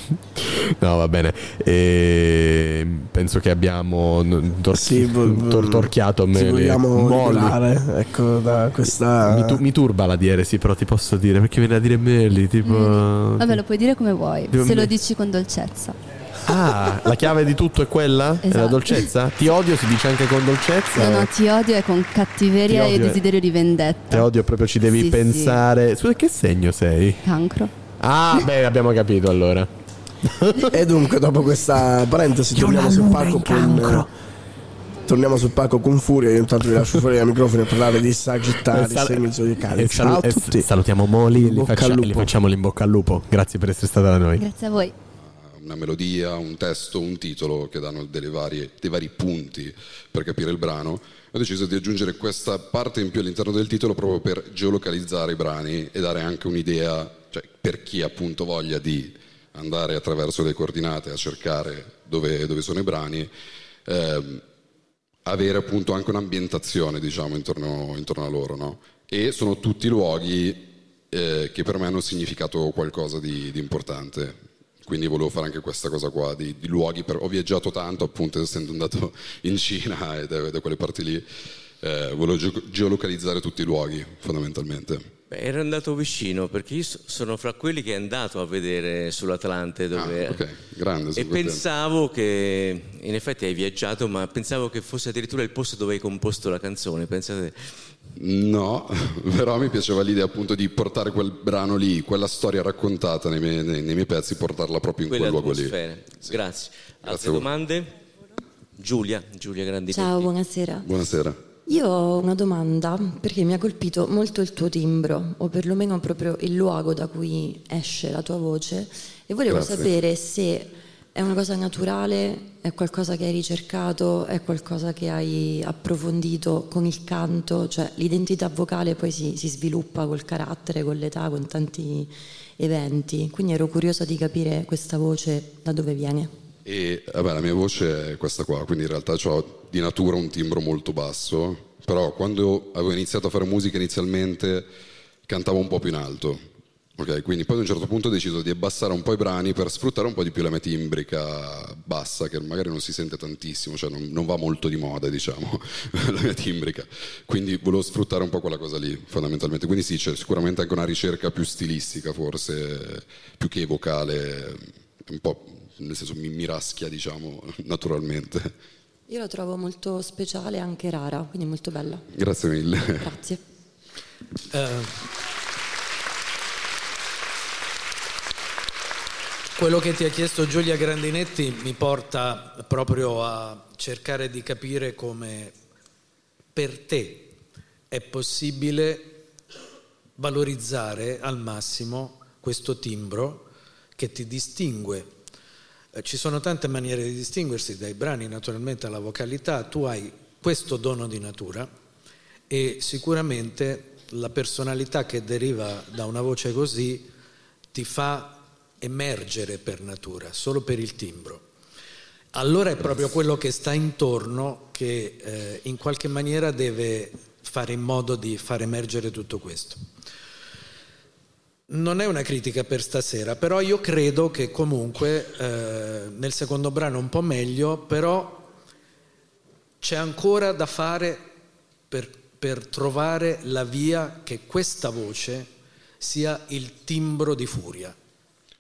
No, va bene. E penso che abbiamo tor- tor- torchiato me vogliamo ecco, da questa... Mi, tu- mi turba la dire sì, però ti posso dire perché viene a dire Melli, tipo Vabbè, lo puoi dire come vuoi, Devo- se lo dici con dolcezza. Ah, la chiave di tutto è quella? È la Esatto. dolcezza? Ti odio si dice anche con dolcezza? No, no, ti odio e con cattiveria Ti e desiderio di vendetta. Ti odio proprio ci devi Sì, pensare. Scusa, che segno sei? Cancro. Ah, beh, abbiamo capito allora. E dunque, dopo questa parentesi, torniamo sul palco con. Torniamo sul palco con Furia. Io intanto vi lascio fuori dai microfoni a parlare di Sagittari, Sal- segni zodiacali. E Ciao a salu- e tutti. salutiamo Moli e In gli, bocca faccia- lupo. facciamo l'in bocca al lupo. Grazie per essere stata da noi. Grazie a voi. una melodia, un testo, un titolo che danno delle varie- dei vari punti per capire il brano. Ho deciso di aggiungere questa parte in più all'interno del titolo proprio per geolocalizzare i brani e dare anche un'idea, cioè per chi appunto voglia di andare attraverso le coordinate a cercare dove, dove sono i brani, ehm, avere appunto anche un'ambientazione diciamo intorno, intorno a loro. no? E sono tutti luoghi eh, che per me hanno significato qualcosa di, di importante. Quindi volevo fare anche questa cosa qua di, di luoghi. Per, ho viaggiato tanto, appunto, essendo andato in Cina e da, da quelle parti lì. eh, volevo geo- geolocalizzare tutti i luoghi, fondamentalmente. Beh, ero andato vicino perché io so- sono fra quelli che è andato a vedere sull'Atlante dove... Ah, ok, grande. E pensavo che, in effetti hai viaggiato, ma pensavo che fosse addirittura il posto dove hai composto la canzone. Pensate, No, però mi piaceva l'idea appunto di portare quel brano lì, quella storia raccontata nei miei, nei- nei miei pezzi, portarla proprio in quelle quel luogo lì. atmosfere. Grazie. Altre Grazie a voi. domande? Giulia, Giulia Grandini. Ciao, buonasera. Buonasera. Io ho una domanda perché mi ha colpito molto il tuo timbro, o perlomeno proprio il luogo da cui esce la tua voce, e volevo Grazie. sapere se è una cosa naturale, è qualcosa che hai ricercato, è qualcosa che hai approfondito con il canto, cioè l'identità vocale poi si, si sviluppa col carattere, con l'età, con tanti eventi. Quindi ero curiosa di capire questa voce da dove viene. E vabbè, la mia voce è questa qua, quindi in realtà ho di natura un timbro molto basso, però quando avevo iniziato a fare musica inizialmente cantavo un po' più in alto. Ok, quindi poi ad un certo punto ho deciso di abbassare un po' i brani per sfruttare un po' di più la mia timbrica bassa, che magari non si sente tantissimo, cioè non, non va molto di moda, diciamo, la mia timbrica. Quindi volevo sfruttare un po' quella cosa lì, fondamentalmente. Quindi sì, c'è sicuramente anche una ricerca più stilistica, forse, più che vocale, un po', nel senso mi, mi raschia, diciamo, naturalmente. Io la trovo molto speciale e anche rara, quindi molto bella. Grazie mille. Grazie. Eh, quello che ti ha chiesto Giulia Grandinetti mi porta proprio a cercare di capire come per te è possibile valorizzare al massimo questo timbro che ti distingue. Eh, Ci sono tante maniere di distinguersi, dai brani naturalmente alla vocalità, tu hai questo dono di natura e sicuramente la personalità che deriva da una voce così ti fa emergere per natura, solo per il timbro. Allora è proprio quello che sta intorno che eh, in qualche maniera deve fare in modo di far emergere tutto questo. Non è una critica per stasera, però io credo che comunque eh, nel secondo brano un po' meglio, però c'è ancora da fare per, per trovare la via che questa voce sia il timbro di furia.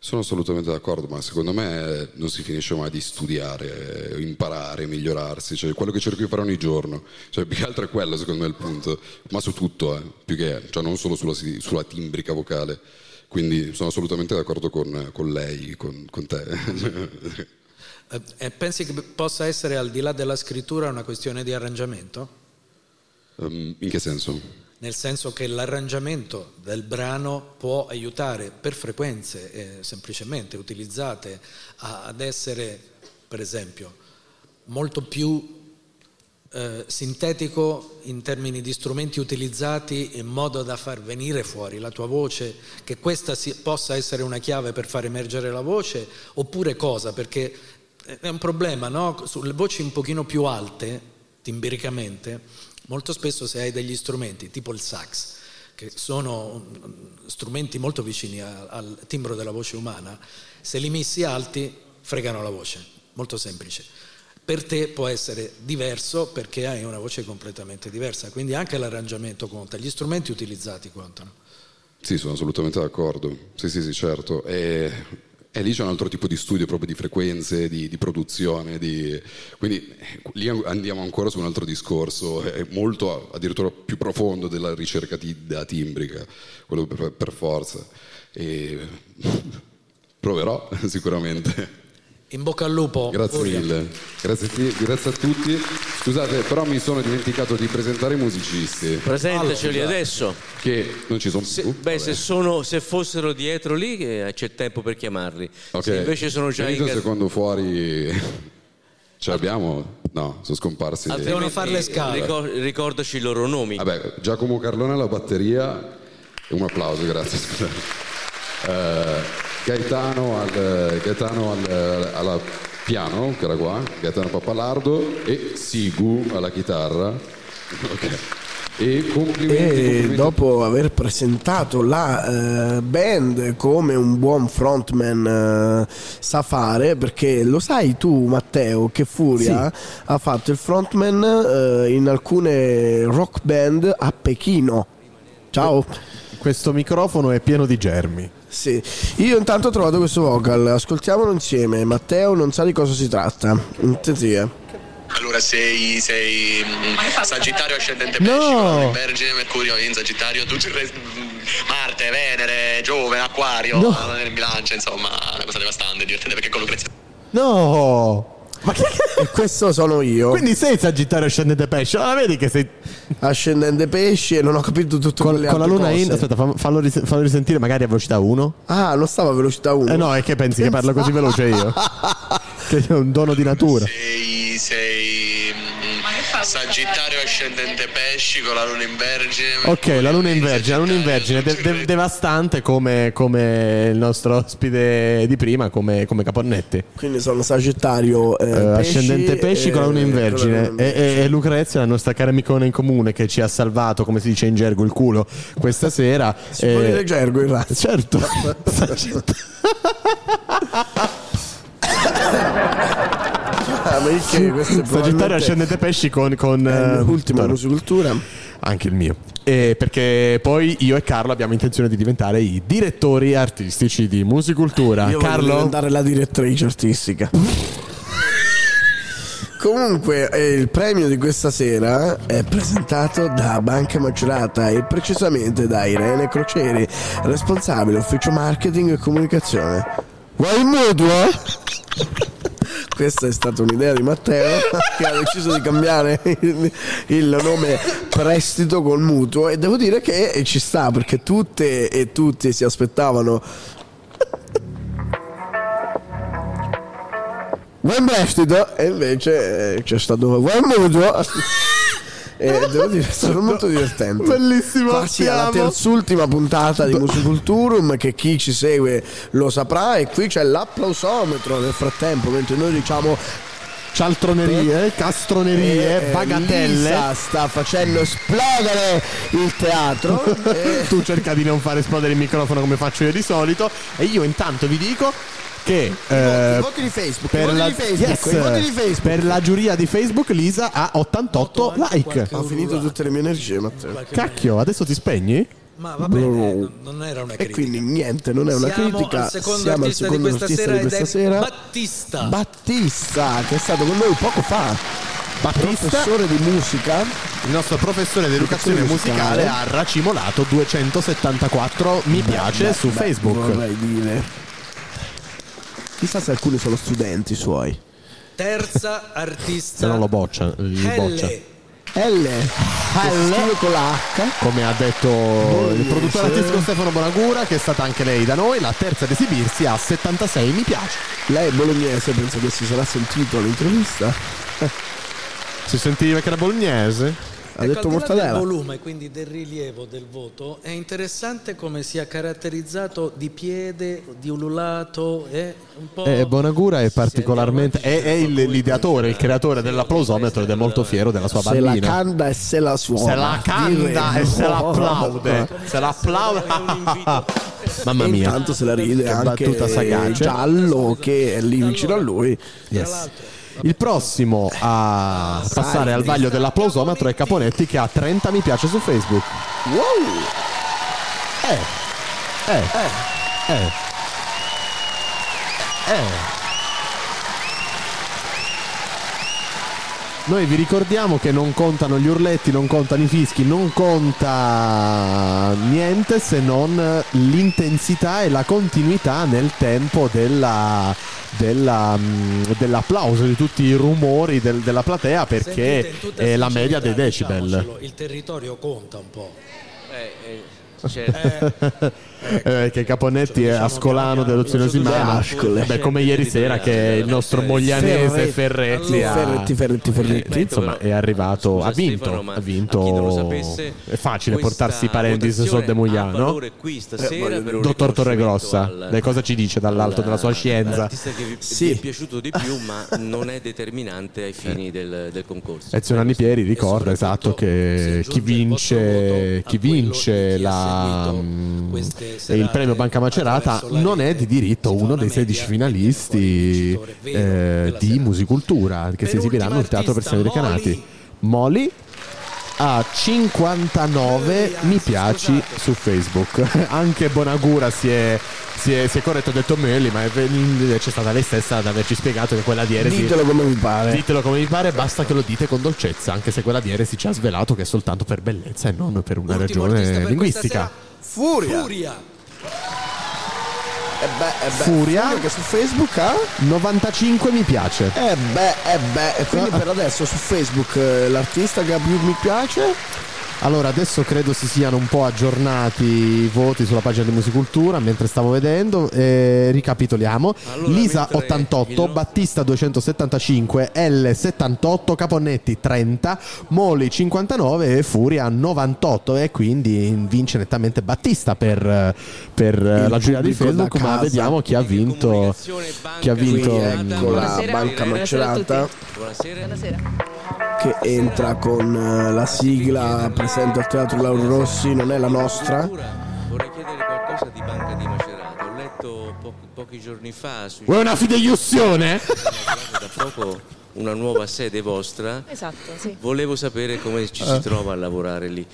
Sono assolutamente d'accordo, ma secondo me non si finisce mai di studiare, eh, imparare, migliorarsi, cioè quello che cerco di fare ogni giorno, cioè più che altro è quello secondo me il punto, ma su tutto, eh, più che, cioè non solo sulla, sulla timbrica vocale, quindi sono assolutamente d'accordo con, con lei, con, con te. Eh, eh, pensi che possa essere al di là della scrittura una questione di arrangiamento? Um, in che senso? Nel senso che l'arrangiamento del brano può aiutare per frequenze eh, semplicemente utilizzate a- ad essere, per esempio, molto più eh, sintetico in termini di strumenti utilizzati in modo da far venire fuori la tua voce, che questa si- possa essere una chiave per far emergere la voce, oppure cosa? Perché è un problema, no? Sulle voci un pochino più alte, timbricamente, molto spesso se hai degli strumenti tipo il sax, che sono strumenti molto vicini al timbro della voce umana, se li missi alti fregano la voce, molto semplice. Per te può essere diverso perché hai una voce completamente diversa, quindi anche l'arrangiamento conta, gli strumenti utilizzati contano. Sì, sono assolutamente d'accordo. Sì, sì, sì, certo. E, e lì c'è un altro tipo di studio proprio di frequenze, di, di produzione, di- quindi lì andiamo ancora su un altro discorso, è molto addirittura più profondo della ricerca ti- da timbrica, quello per, per forza. E proverò sicuramente. In bocca al lupo. Grazie Furia. mille, grazie, grazie a tutti. Scusate, però mi sono dimenticato di presentare i musicisti. Presentaceli Allora, adesso. Che non ci sono Se, più. beh, se, sono, se fossero dietro lì eh, c'è tempo per chiamarli. Ok. Se invece sono già in Benito, casa- secondo fuori ce l'abbiamo? No, sono scomparsi. altrimenti, ricor- ricordaci i loro nomi. Vabbè, Giacomo Carlone alla batteria. Un applauso, grazie. Scusa. Eh, Gaetano, al, Gaetano al, alla piano, che era qua, Gaetano Pappalardo e Sigu alla chitarra. Ok. E complimenti. E complimenti. dopo aver presentato la eh, band come un buon frontman eh, sa fare, perché lo sai tu Matteo che Furia ha fatto il frontman eh, in alcune rock band a Pechino. Ciao. Questo microfono è pieno di germi. Sì, io intanto ho trovato questo vocal, ascoltiamolo insieme. Matteo non sa di cosa si tratta. Intenzie. Allora sei, sei mm, Sagittario ascendente No. pesci, no. Vergine, Mercurio in Sagittario, tutto il resto, mm, Marte, Venere, Giove, Acquario, No. nel bilancia, insomma, una cosa devastante, divertente perché con Lucrezia No! E questo sono io. Quindi sei Sagittario ascendente pesce, ma vedi che sei Ascendente pesci e non ho capito tutto con, con la luna cose. in, aspetta, fa- fallo, ris- fallo risentire magari a velocità 1. Ah, non stavo a velocità 1. Eh no, è che pensi che parlo così veloce io? che è un dono di natura. sei, sei Sagittario ascendente pesci con la luna in Vergine. Ok, la luna in vergine, la luna in vergine, de- de- devastante come, come il nostro ospite di prima, come, come Caponnetti. Quindi sono Sagittario eh, Eh, pesci, ascendente pesci con la luna in eh, vergine e, e- e Lucrezia, la nostra cara amicona in comune che ci ha salvato, come si dice in gergo, il culo questa sera. Si può dire gergo in razza. Certo. Ah, ma perché questo è Sagittario probabilmente ascendente pesci con, con eh, l'ultima Toro. musicultura. Anche il mio. E perché poi io e Carlo abbiamo intenzione di diventare i direttori artistici di musicultura. Io Carlo? diventare la direttrice artistica. Comunque, eh, il premio di questa sera è presentato da Banca Macerata e precisamente da Irene Crocieri, responsabile ufficio marketing e comunicazione. Vuoi il mutuo? Questa è stata un'idea di Matteo che ha deciso di cambiare il, nome prestito col mutuo e devo dire che ci sta perché tutte e tutti si aspettavano Vuoi un prestito? E invece eh, c'è stato vuoi un mutuo? E devo dire, è stato molto divertente. Bellissimo, alla amo. terzultima puntata di Musiculturum, che chi ci segue lo saprà. E qui c'è l'applausometro nel frattempo, mentre noi diciamo. Cialtronerie, castronerie, Eh, bagatelle. Lisa sta facendo esplodere il teatro. tu cerca di non fare esplodere il microfono come faccio io di solito. E io intanto vi dico che eh, I voti di Facebook, i per, voti la, Facebook, yes, per giuria di Facebook Lisa ha 88 like. Ho finito tutte le mie energie, Matteo. Cacchio, adesso ti spegni? Ma va bene, non era una E critica. quindi niente, non è una Siamo critica. al secondo Siamo al artista di secondo artista sera di ed questa è sera. Battista. Battista, che è stato con noi poco fa. Battista, Professore di musica. il nostro professore di educazione musicale musicale. ha racimolato 274 mi piace Beh, su beh, Facebook. Vorrei dire. Chissà se alcuni sono studenti suoi. Terza artista. Se no lo boccia, li boccia. L. Scrive con la H. Come ha detto il produttore artistico Stefano Bonagura, che è stata anche lei da noi, la terza ad esibirsi a 76 mi piace. Lei è bolognese, penso che si sarà sentito all'intervista. Si sentiva che era bolognese? Ha Ecco, detto al di là del mortadella. volume, quindi del rilievo del voto, è interessante come sia caratterizzato di piede, di ululato, è un po'... Eh, Bonagura è particolarmente. È, è il- l'ideatore, il creatore dell'applausometro ed è molto fiero della sua Se la bambina. canta e se la suona. Se la canta e se l'applaude. Se l'applaude. Mamma mia. Intanto se la ride Che anche battuta sagace. Giallo che è lì vicino a lui. Yes. Il prossimo a passare al vaglio dell'applausometro è Caponetti che ha 30 mi piace su Facebook. Wow! Eh. Eh. Eh. Eh. Noi vi ricordiamo che non contano gli urletti, non contano i fischi, non conta niente se non l'intensità e la continuità nel tempo della, della, mm, dell'applauso, di tutti i rumori del- della platea perché è la media dei decibel. Il territorio conta un po'. Eh, che Caponetti è ascolano dell'ozionosimana Ascole. Beh, come ieri sera che il nostro moglianese Ferretti, ha- Ferretti, Ferretti, Ferretti. eh, insomma è arrivato ha vinto ha vinto è facile portarsi i parenti se de per un dottor Torregrossa lei cosa ci dice dall'alto della sua scienza? L'artista che vi, vi è piaciuto di più, ma non è determinante ai fini del, del concorso. Ezio Nanni Pieri ricorda esatto che chi vince, chi vince la, il premio Banca Macerata non è di diritto uno dei 16 finalisti eh, di musicultura che si esibiranno al Teatro Persone Recanati. Moli ha 59 mi piaci su Facebook. Anche Bonagura si è, si è, si è corretto, ha detto Melli, ma è- c'è stata lei stessa ad averci spiegato che quella di Eresi. Ditelo come vi pare. Ditelo come vi pare, basta che lo dite con dolcezza, anche se quella di Eresi ci ha svelato che è soltanto per bellezza e non per una ragione linguistica. Furia. E beh, e beh. Furia. che su Facebook ha 95 mi piace. Eh beh, eh beh, e quindi per adesso su Facebook eh, l'artista che ha più mi piace Allora, adesso credo si siano un po' aggiornati i voti sulla pagina di Musicultura mentre stavo vedendo. Eh, ricapitoliamo: Allora, Lisa mentre 88, il- Battista 275, L 78, Caponnetti 30, Moli 59 e Furia 98. E quindi vince nettamente Battista per, per eh, la giuria di Facebook. Ma vediamo chi ha vinto. Chi ha vinto. Qui ecco la banca macerata Buonasera. Che entra con eh, la sigla presente al Teatro Lauro Rossi, non è la nostra. Vorrei chiedere qualcosa di Banca di Macerata. Ho letto po- pochi giorni fa Vuoi una fideiussione? da poco una nuova sede vostra. Esatto, sì. Volevo sapere come ci si trova a lavorare lì.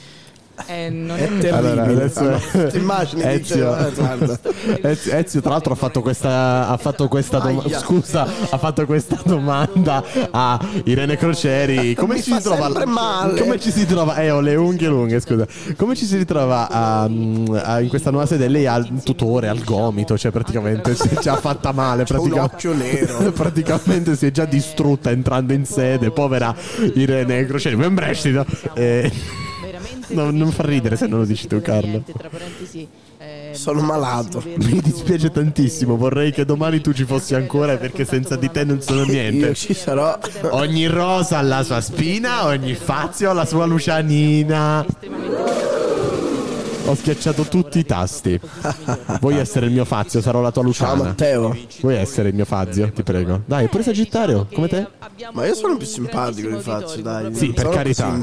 Eh, non È è, terribile. Allora, adesso- immagini Ezio, eh. Ezio, Ezio, tra l'altro ha fatto questa, ha fatto questa doma- Aia. scusa, ha fatto questa domanda a Irene Crocieri. Come Mi ci si trova? male. Come ci si trova? Eh, ho le unghie lunghe, scusa. Come ci si ritrova a- a- in questa nuova sede? Lei ha un tutore al gomito, cioè praticamente si è già fatta male. Un pratica- occhio nero. praticamente si è già distrutta entrando in sede. Povera Irene Crocieri, ben prestito. Eh, non, non fa ridere se non lo dici tu, Carlo. eh, Sono malato. Mi dispiace tantissimo, vorrei che domani tu ci fossi ancora perché senza di te non sono niente. Io ci sarò. Ogni rosa ha la sua spina, ogni fazio ha la sua lucianina. Ho schiacciato tutti i tasti. Vuoi essere il mio fazio? Sarò la tua luciana. Ciao Matteo. Vuoi essere il mio fazio? Ti prego. Dai, pure Sagittario, come te? Ma io sono più simpatico di Fazio, dai. Sì, per carità.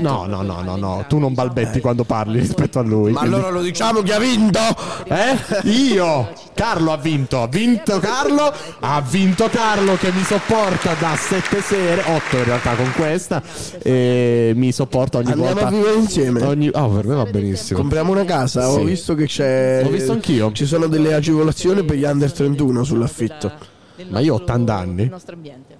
No, no, no, no, no. Tu non balbetti quando parli rispetto a lui. Ma allora lo diciamo chi ha vinto? Eh? Io! Carlo ha vinto, ha vinto Carlo, ha vinto Carlo che mi sopporta da sette sere, otto in realtà con questa, e mi sopporta ogni Andiamo volta. a vivere insieme. Ogni... Oh, per me va benissimo. Compriamo una casa, ho Sì. visto che c'è. Ho visto anch'io. Ci sono delle agevolazioni per gli under 31 sull'affitto. Ma io ho 80 anni. il nostro ambiente.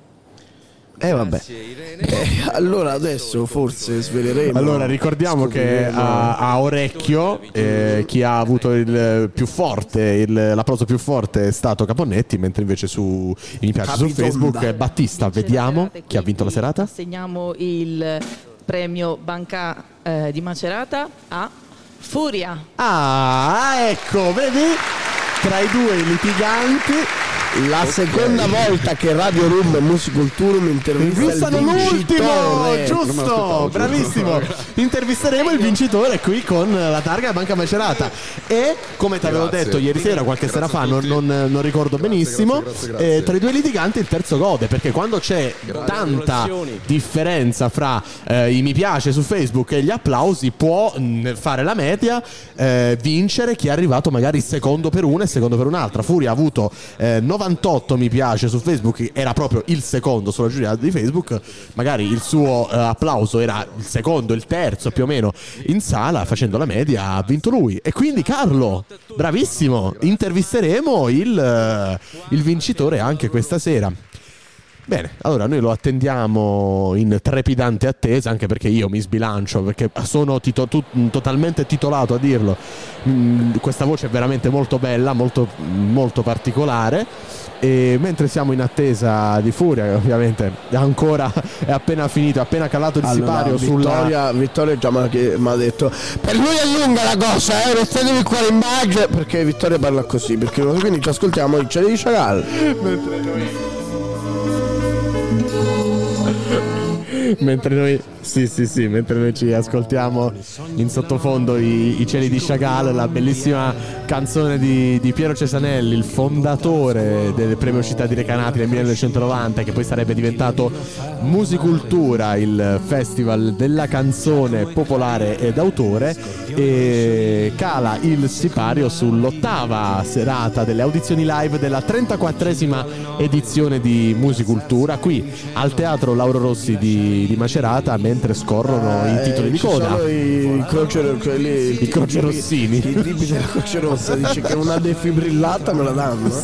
Eh vabbè. Eh, allora adesso forse sveleremo. Allora ricordiamo che a, a Orecchio eh, chi ha avuto il più forte, il- l'applauso più forte è stato Caponnetti, mentre invece su mi piace su Capitonda. Facebook è Battista. Vediamo chi ha vinto la serata. Assegniamo il premio Banca eh, di Macerata a Furia. Ah, ecco, vedi? Tra i due litiganti. La seconda volta che Radio Room e Musiculturum intervistano il l'ultimo, vincitore. giusto, bravissimo. Intervisteremo il vincitore qui con la targa Banca Macerata. E come ti avevo Grazie. detto ieri sera, qualche sera fa, non, non- non ricordo benissimo, grazie, grazie. eh, tra i due litiganti il terzo gode. Perché quando c'è tanta differenza fra eh, i mi piace su Facebook e gli applausi, può mh, fare la media, eh, vincere chi è arrivato magari secondo per una e secondo per un'altra. Furia ha avuto eh, 98 mi piace su Facebook, era proprio il secondo sulla giuria di Facebook, magari il suo eh, applauso era il secondo, il terzo più o meno in sala, facendo la media ha vinto lui. E quindi Carlo, bravissimo, intervisteremo il, eh, il vincitore anche questa sera. Bene, allora noi lo attendiamo in trepidante attesa, anche perché io mi sbilancio, perché sono tito- tu- totalmente titolato a dirlo. Mm, questa voce è veramente molto bella, molto, molto particolare. E mentre siamo in attesa di Furia, ovviamente ancora è appena finito, è appena calato il Allora, sipario sulla. Vittoria, Vittoria già mi ha detto per lui è lunga la cosa, eh, restatevi qua in budget perché Vittoria parla così, perché quindi ci ascoltiamo il Cielo di Chagall. mentre noi me entreno sì sì sì mentre noi ci ascoltiamo in sottofondo i, i cieli di Chagall la bellissima canzone di, di Piero Cesanelli il fondatore del premio Città di Recanati nel 1990 che poi sarebbe diventato Musicultura il festival della canzone popolare ed autore e cala il sipario sull'ottava serata delle audizioni live della 34esima edizione di Musicultura qui al teatro Lauro Rossi di, di Macerata mentre scorrono i titoli di Eh, coda sono i croce, quelli, I croce rossini. I tipi della croce rossa dice che una defibrillata me la danno. eh.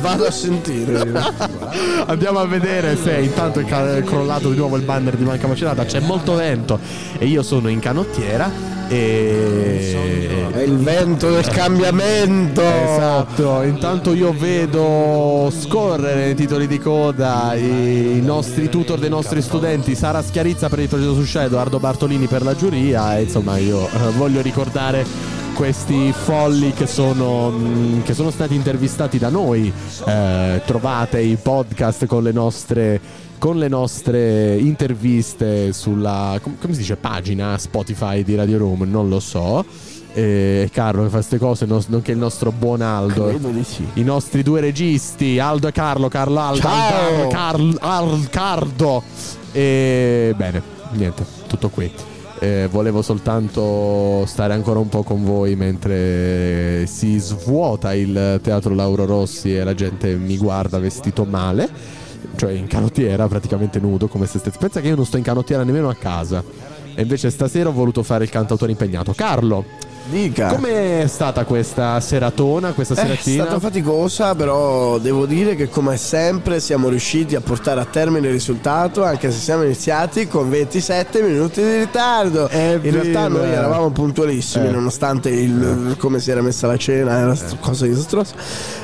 Vado a sentire. Andiamo a vedere se intanto è crollato di nuovo il banner di Manca Macerata. C'è molto vento e io sono in canottiera. E... È il vento del cambiamento. Esatto, intanto io vedo scorrere nei titoli di coda i nostri tutor dei nostri studenti, Sara Schiarizza per il progetto su Scia, Edoardo Bartolini per la giuria e insomma io eh, voglio ricordare questi folli che sono, mh, che sono stati intervistati da noi. Eh, trovate i podcast con le nostre con le nostre interviste sulla com- come si dice pagina Spotify di Radio Room, non lo so. E Carlo che fa queste cose, non- nonché il nostro buon Aldo. Sì. I nostri due registi, Aldo e Carlo, Carlo Aldo, Ciao! Aldo, Carl, Al- Cardo. E bene, niente, tutto qui. Eh, volevo soltanto stare ancora un po' con voi mentre si svuota il teatro Lauro Rossi e la gente mi guarda vestito male, cioè in canottiera, praticamente nudo, come se stessi. Pensa che io non sto in canottiera nemmeno a casa. E invece stasera ho voluto fare il cantautore impegnato. Carlo, Dica. com'è stata questa seratona, questa Eh, È seratina? stata faticosa, però devo dire che come sempre siamo riusciti a portare a termine il risultato, anche se siamo iniziati con 27 minuti di ritardo. In realtà noi eravamo puntualissimi, Eh. nonostante il, come si era messa la cena, era st- cosa disastrosa.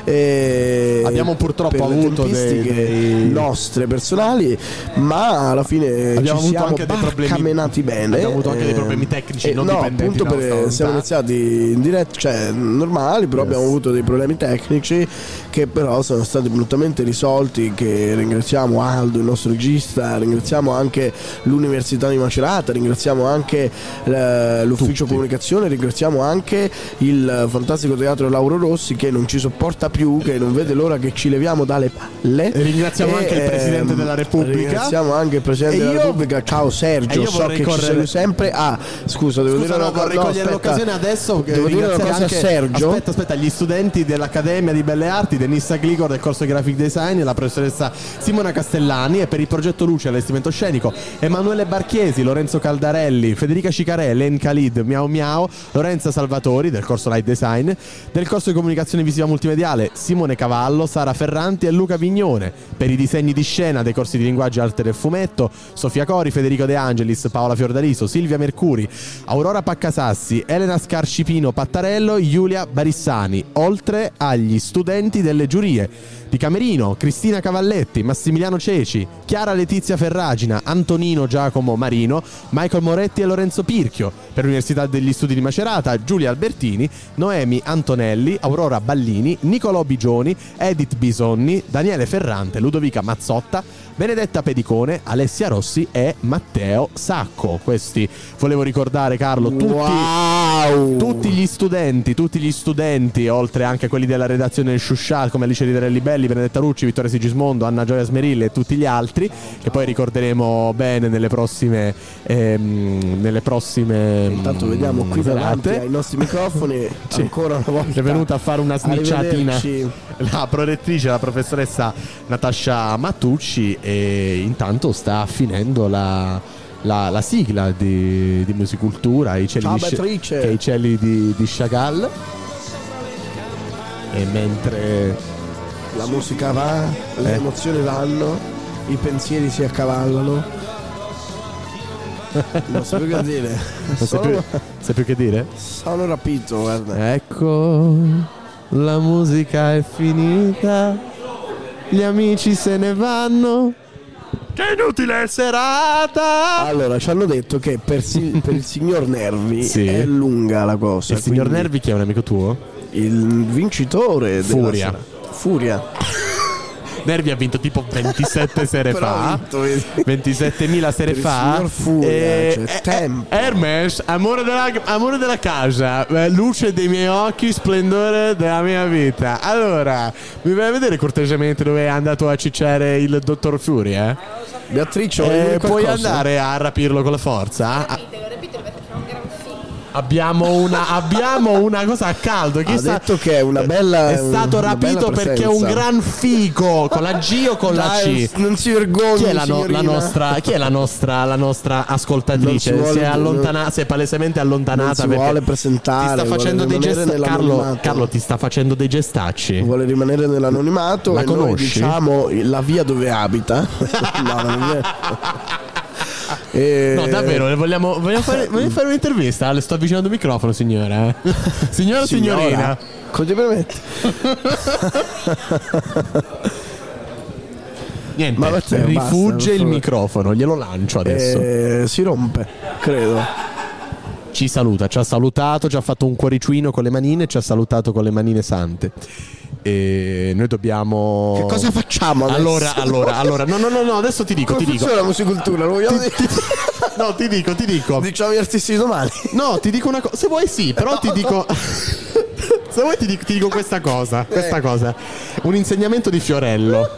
E Abbiamo purtroppo avuto dei- dei- nostre personali, ma alla fine Abbiamo ci avuto siamo anche dei problemi- bene. abbiamo avuto anche dei Eh, problemi tecnici eh, non no, dipendenti appunto per- siamo volontà. Iniziati in diretta, cioè normali, però abbiamo avuto dei problemi tecnici che però sono stati prontamente risolti, che ringraziamo Aldo, il nostro regista, ringraziamo anche l'Università di Macerata, ringraziamo anche eh, l'ufficio comunicazione, ringraziamo anche il fantastico teatro Lauro Rossi che non ci sopporta più, che non vede l'ora che ci leviamo dalle palle. Ringraziamo E, anche il Presidente ehm, della Repubblica. Ringraziamo anche il Presidente della io- Repubblica, ciao Sergio, io so vorrei che ci correre- segui sempre. Ah, scusa, devo Scusa, dire no, una cosa. vorrei no, cogliere aspetta. l'occasione adesso Devo dire una cosa a Sergio. Aspetta, aspetta, gli studenti dell'Accademia di Belle Arti, Denissa Gligor del corso di Graphic Design, la professoressa Simona Castellani e per il progetto Luce allestimento scenico Emanuele Barchiesi, Lorenzo Caldarelli, Federica Cicarelli, Len Khalid, Miao Miao, Lorenza Salvatori del corso Light Design, del corso di comunicazione visiva multimediale Simone Cavallo, Sara Ferranti e Luca Vignone. Per i disegni di scena dei corsi di linguaggio e arte del fumetto, Sofia Cori, Federico De Angelis, Paola Fiordaliso, Silvia Mercuri, Aurora Paccasassi, Elena Scarcipino Pattarello, Giulia Barissani, oltre agli studenti delle giurie di Camerino, Cristina Cavalletti, Massimiliano Ceci, Chiara Letizia Ferragina, Antonino Giacomo Marino, Michael Moretti e Lorenzo Pirchio. Per l'Università degli Studi di Macerata, Giulia Albertini, Noemi Antonelli, Aurora Ballini, Nicolò Bigioni, Edith Bisonni, Daniele Ferrante, Ludovica Mazzotta, Benedetta Pedicone, Alessia Rossi e Matteo Sacco. Questi volevo ricordare, Carlo, tutti, tutti gli studenti, tutti gli studenti, oltre anche a quelli della redazione del Shushat, come Alice Riderelli Belli, Benedetta Rucci, Vittorio Sigismondo, Anna Gioia Smerilli e tutti gli altri, che poi ricorderemo bene nelle prossime. Ehm, nelle prossime Intanto vediamo qui davanti ai nostri microfoni ancora una volta. È venuta a fare una snicciatina la prorettrice, la professoressa Natascia Mattucci e intanto sta finendo la, la- la sigla di, di Musicultura, i cieli Ciao, di, che è i cieli di, di Chagall. E mentre La musica va, le Eh. emozioni vanno, i pensieri si accavallano. Non so più che dire. non sai Sono, più, sai più che dire? sono rapito, guarda. Ecco, la musica è finita, gli amici se ne vanno. Che inutile serata! Allora, ci hanno detto che per, si- per il signor Nervi Sì. è lunga la cosa. Il signor quindi Nervi chi è un amico tuo? Il vincitore della Furia. sera. Furia. Nervi ha vinto tipo 27 sere fa. vinto, vedi. 27.000 sere fa. Furia, E- cioè, eh, tempo. Hermes, amore della, amore della casa, eh, luce dei miei occhi, splendore della mia vita. Allora, mi vai a vedere cortesemente dove è andato a cicciare il dottor Furia? Eh? Beatrice, vuoi dire puoi andare a rapirlo con la forza? Ah, Abbiamo una, abbiamo una cosa a caldo. Chi Ha sta- detto che è una bella È stato rapito perché è un gran figo con la G o con Dai, la C? non si vergogni, Chi è la, no- la nostra, chi è la nostra, la nostra ascoltatrice? si vuole- si, è allontana- si è palesemente allontanata Non vuole presentare, ti sta facendo dei gestacci. Carlo. Carlo ti sta facendo dei gestacci. Vuole rimanere nell'anonimato La e noi conosci? diciamo la via dove abita. no, non è vero. E- No, davvero, le vogliamo, vogliamo fare, vogliamo fare un'intervista? Le sto avvicinando il microfono, signora. eh. Signora o Signora, signorina? Cosa ti permetti? Niente, Ma basta, rifugge per il microfono, glielo lancio adesso. Eh, si rompe, credo. Ci saluta, ci ha salutato, ci ha fatto un cuoricino con le manine, ci ha salutato con le manine sante. E noi dobbiamo. Che cosa facciamo adesso? Allora, allora, allora, no, no, no, no, adesso ti dico, Come ti dico. la musicultura? Lo vogliamo dire? No, ti dico, ti dico. Diciamo gli artisti domani. No, ti dico una cosa. Se vuoi, sì, però ti dico. Se vuoi, ti dico, ti dico questa cosa. Questa cosa. Un insegnamento di Fiorello.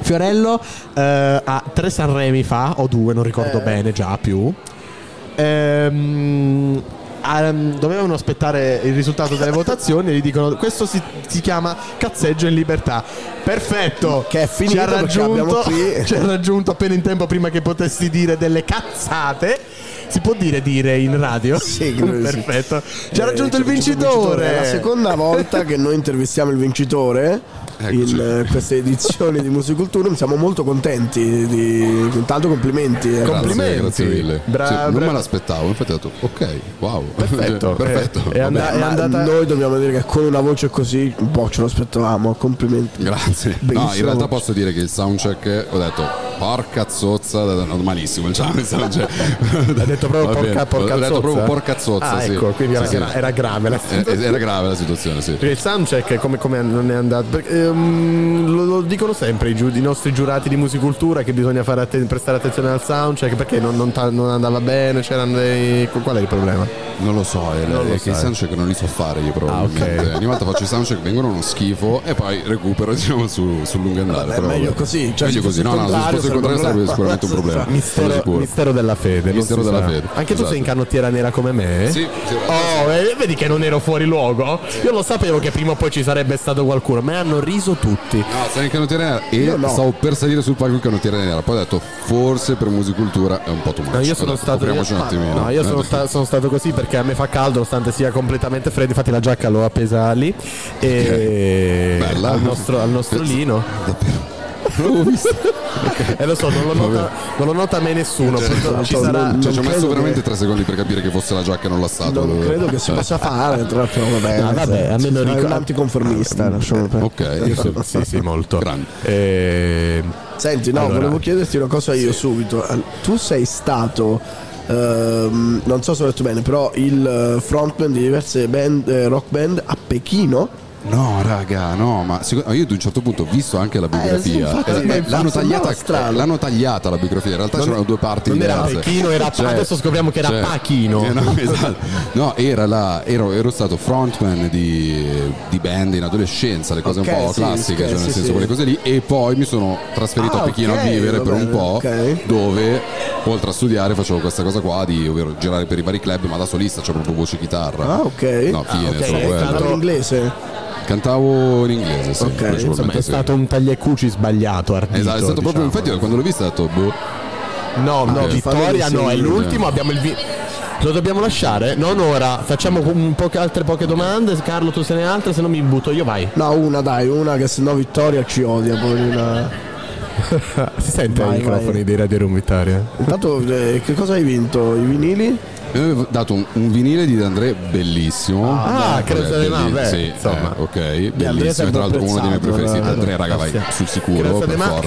Fiorello eh, ha tre Sanremi fa, o due, non ricordo Eh. bene, già più. Ehm, ehm, dovevano aspettare il risultato delle votazioni e gli dicono questo si, si chiama cazzeggio in libertà. Perfetto. Che è finito ci ha raggiunto, qui- ci ha raggiunto appena in tempo prima che potessi dire delle cazzate si può dire dire in radio? Sì, perfetto ci ha Eh, raggiunto il vincitore È la seconda volta che noi intervistiamo il vincitore in eh, queste edizioni di Musicultura. Siamo molto contenti. Di... Intanto complimenti. eh. Grazie, grazie mille. Bra- Sì, non bra- me l'aspettavo, infatti ho detto ok, wow. Perfetto, Perfetto. eh, è and- è andata- Noi dobbiamo dire che con una voce così, un po' ce lo aspettavamo. Complimenti. Grazie. No, in realtà voce. posso dire che il soundcheck ho detto porca zozza, malissimo il sound- il soundcheck. detto proprio porca, porca Ho detto proprio zozza? porca zozza, ah, ecco quindi era, sì. era- grave la Eh, Era grave la situazione, sì. Perché il soundcheck come, come non è andato? Perché, ehm, lo, lo dicono sempre i, giu- i nostri giurati di musicultura che bisogna fare atten- prestare attenzione al soundcheck perché non, non ta- non andava bene, c'erano dei... Qual è il problema? Non lo so, è, Non lo è che i soundcheck non li so fare io probabilmente. Ah, ok. Ogni volta faccio i soundcheck, vengono uno schifo e poi recupero diciamo su, sul lungo andare. Vabbè, però meglio così, cioè, meglio così, no, no, se fosse il contrario sarebbe sicuramente un problema. Mistero, mistero della fede. Mistero della sa. Fede, Anche tu esatto. sei in canottiera nera come me? Sì, sì. Oh, eh, vedi che non ero fuori luogo? Io lo sapevo che prima o poi ci sarebbe stato qualcuno, ma hanno riso tutti. No, stai in canottiera nera e Io no. stavo per salire sul palco in canottiera nera. Poi ho detto, forse per musicultura è un po' too much. No, io sono detto, stato, copriamoci un attimino. no, io sono, sta- sono stato così perché a me fa caldo nonostante sia completamente freddo. Infatti la giacca l'ho appesa lì e Bella. al nostro, al nostro lino. Non l'avevo visto. E lo so, non lo nota, non lo nota mai nessuno. Cioè, ci sarà. non- cioè, ci ho messo veramente che- tre secondi per capire che fosse la giacca e non l'assato. Non credo che si Eh. possa fare, tra l'altro, vabbè. No, vabbè, a me non È ricordo- un anticonformista. Ok, Io so- sì, sì, molto. Eh, Senti, no, allora, volevo chiederti una cosa io subito. Al- Tu sei stato, ehm, non so se ho detto bene, però il eh, frontman di diverse band, eh, rock band a Pechino. No, raga, no, ma secondo- io ad un certo punto ho visto anche la biografia. sì, infatti, Eh, l'hanno, tagliata, strano. l'hanno tagliata la biografia, in realtà Non- c'erano due parti non era diverse. Pechino, era- adesso scopriamo che era Pachino. Eh, no, esatto. No, era là, ero, ero stato frontman di, di band in adolescenza, le cose Ok, un po' sì, classiche, ok, cioè nel sì, senso sì. quelle cose lì, e poi mi sono trasferito Ah, a Pechino ok, a vivere va per un po', dove oltre a studiare facevo questa cosa qua di ovvero girare per i vari club, ma da solista, cioè proprio voce chitarra. Ah, ok. No, fine, Ah, ok. solo quello. inglese. Cantavo in inglese, sì, Ok, insomma, è stato un tagliacuci sbagliato, ardito. Esatto, è stato proprio, diciamo. infatti quando l'ho visto ho detto, boh, No, no, Ok. Vittoria no, è l'ultimo, eh. abbiamo il vi- Lo dobbiamo lasciare? Non ora, facciamo un po' altre poche domande. Carlo, tu se ne hai altre, se no mi butto io, vai. No, una dai, una che sennò Vittoria ci odia, poverina. si sente Vai, i microfoni vai. dei Radio Room Vittoria? Intanto, eh, che cosa hai vinto? I vinili? Mi avevo dato un, un vinile di André bellissimo. Ah, Eh, credo di no, beh, sì, insomma. eh, ok, bellissimo. Tra l'altro uno dei miei preferiti eh. De André, raga, vai sul sicuro, per de, Ma-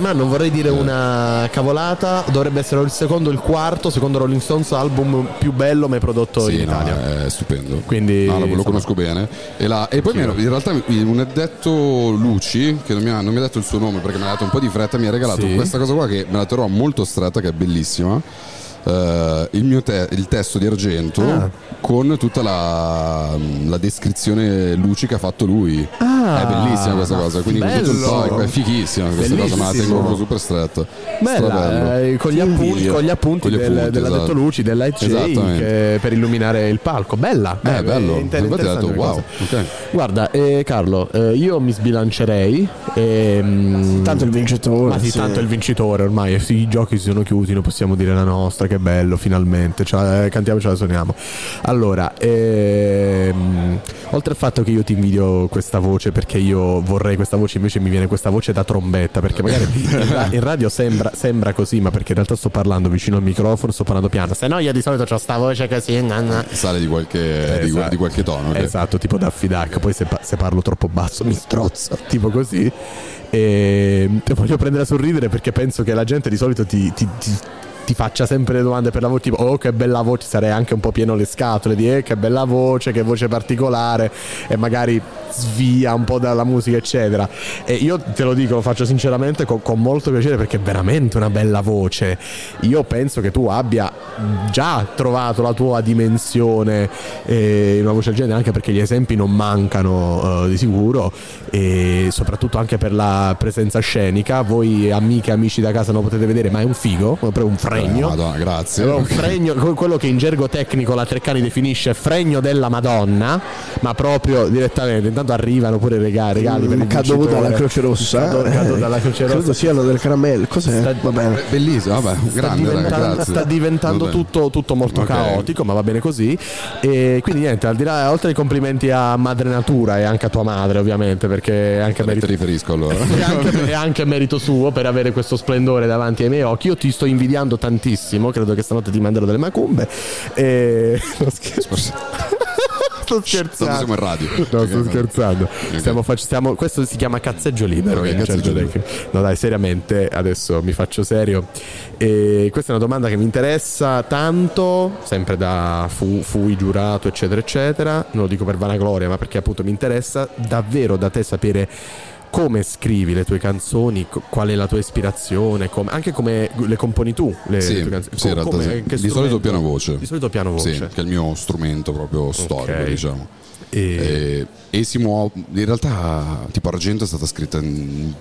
Man, non vorrei dire una cavolata, dovrebbe essere il secondo il quarto, secondo Rolling Stones, album più bello mai prodotto Sì, in no, Italia. è stupendo. Quindi, No, lo, insomma, conosco bene. E, la- e poi ero- in realtà un addetto Luci, che non mi, ha, non mi ha detto il suo nome perché mi ha dato un po' di fretta, mi ha regalato Sì. questa cosa qua che me la terrò molto stretta, che è bellissima. Eh, il mio te- il testo di argento Ah. con tutta la, la descrizione Luci che ha fatto lui. Ah, è bellissima questa cosa, quindi tutto il bello. poi, è fighissima questa cosa, ma la tengo super stretta. Bella, eh, con, gli Ti appunti, con gli appunti Con gli del, appunti, dell'addetto esatto. Luci, della che- per illuminare il palco. Bella, Eh, bella, bello. inter- Infatti detto, interessante wow, cosa. ok. Guarda, eh, Carlo, eh, io mi sbilancerei. ehm, Tanto il vincitore. Ma sì, sì. tanto il vincitore ormai. I giochi si sono chiusi, noi possiamo dire la nostra. Che bello, finalmente. Ce la- eh, cantiamo e ce la suoniamo. Allora, ehm, oltre al fatto che io ti invidio questa voce, perché io vorrei questa voce, invece mi viene questa voce da trombetta. Perché magari in, ra- in radio sembra, sembra così, ma perché in realtà sto parlando vicino al microfono, sto parlando piano. Se no, io di solito ho sta voce così. na, na. Sale di qualche, di, Esatto. di qualche tono. ok. Esatto, tipo Daffy Duck. Poi se, se parlo troppo basso mi strozza, tipo così. E te voglio prendere a sorridere perché penso che la gente di solito ti, ti- ti- ti faccia sempre le domande per la voce, tipo, oh che bella voce, sarei anche un po' pieno le scatole di, eh, che bella voce, che voce particolare, e magari svia un po' dalla musica, eccetera. E io te lo dico, lo faccio sinceramente con, con molto piacere perché è veramente una bella voce. Io penso che tu abbia già trovato la tua dimensione eh, in una voce del genere, anche perché gli esempi non mancano eh, di sicuro, e soprattutto anche per la presenza scenica. Voi, amiche e amici da casa, non potete vedere, ma è un figo, proprio un fregno. Eh, Madonna, grazie. È un fregno, que- quello che in gergo tecnico la Treccani definisce fregno della Madonna, ma proprio direttamente. Intanto arrivano pure regali, regali per il caduto vincitore. dalla Croce Rossa. Eh, dalla Croce Credo Rossa. siano del caramello. Cos'è? Sta- Va bene. Bellissimo, vabbè, Sta grande, diventando, grazie. sta diventando tutto, tutto molto Ok. caotico, ma va bene così. E quindi niente, al di là, oltre ai complimenti a Madre Natura e anche a tua madre, ovviamente, perché è anche merito, riferisco allora. è anche, è anche merito suo per avere questo splendore davanti ai miei occhi. Io ti sto invidiando tantissimo, credo che stanotte ti manderò delle macumbe. E... No, scherzo. Sto scherzando. Siamo in radio. No, sto scherzando. Stiamo fac- stiamo- questo si chiama cazzeggio libero. Ok, in cazzeggio certo libero. No, dai, seriamente, adesso mi faccio serio. E questa è una domanda che mi interessa tanto, sempre da fu- fui giurato, eccetera, eccetera. Non lo dico per vanagloria, ma perché appunto mi interessa davvero da te sapere come scrivi le tue canzoni, qual è la tua ispirazione, come- anche come le componi tu. Le, Sì, le tue canzoni. sì, in Co- realtà come- sì. Di solito piano voce. Di solito piano voce. Sì, che è il mio strumento proprio storico, diciamo. E... E, e si muove. In realtà, tipo Argento è stata scritta in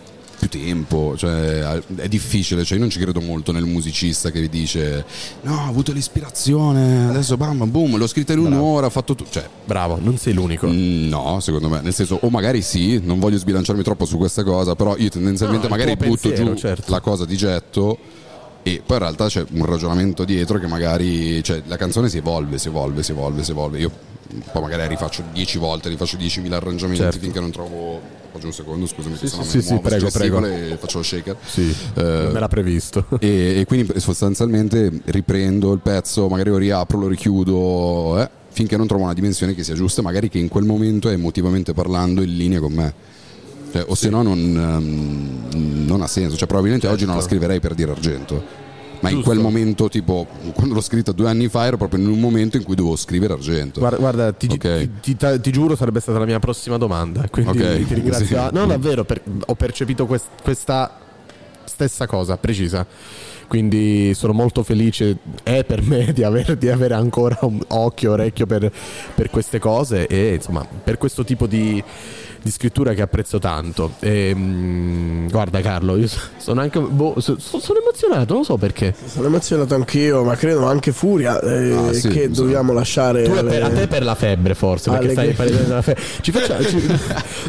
più- tempo, cioè, è difficile, cioè, io non ci credo molto nel musicista che vi dice no, ho avuto l'ispirazione, adesso bam, boom, l'ho scritta in un'ora, ho fatto tutto. Cioè, Bravo, non sei l'unico. Mm, No, secondo me, nel senso, o magari sì, non voglio sbilanciarmi troppo su questa cosa, però io tendenzialmente No, magari butto pensiero, giù certo. la cosa di getto e poi in realtà c'è un ragionamento dietro che magari, cioè la canzone si evolve, si evolve, si evolve, si evolve. Io poi magari rifaccio dieci volte, rifaccio 10.000 arrangiamenti Certo. finché non trovo... Oggi un secondo, scusami, Sì, se sì, sì, prego, prego. e faccio lo shaker. Sì, Eh, non era previsto. e, e quindi sostanzialmente riprendo il pezzo, magari lo riapro, lo richiudo, eh, finché non trovo una dimensione che sia giusta, magari che in quel momento è emotivamente parlando in linea con me. Cioè, o se no non, ehm, non ha senso. Cioè, probabilmente oggi non la scriverei per dire argento. Ma in Giusto. quel momento, tipo, quando l'ho scritta due anni fa, ero proprio in un momento in cui dovevo scrivere argento. Guarda, guarda, ti, Ok. ti- ti- ti giuro sarebbe stata la mia prossima domanda. Quindi Ok, ti ringrazio. sì. No, davvero, per- ho percepito quest- questa stessa cosa precisa. Quindi sono molto felice è per me di, aver- di avere ancora un occhio, orecchio per, per queste cose e insomma per questo tipo di, di scrittura che apprezzo tanto. E, mm, guarda Carlo, io sono anche boh, so- so- sono emozionato, non so perché. Sono emozionato anch'io, ma credo anche Furia eh, Ah, sì, che sì. dobbiamo lasciare. Tu alle- per, a te per la febbre forse, perché alle- stai parlando della febbre. Ci facciamo, ci-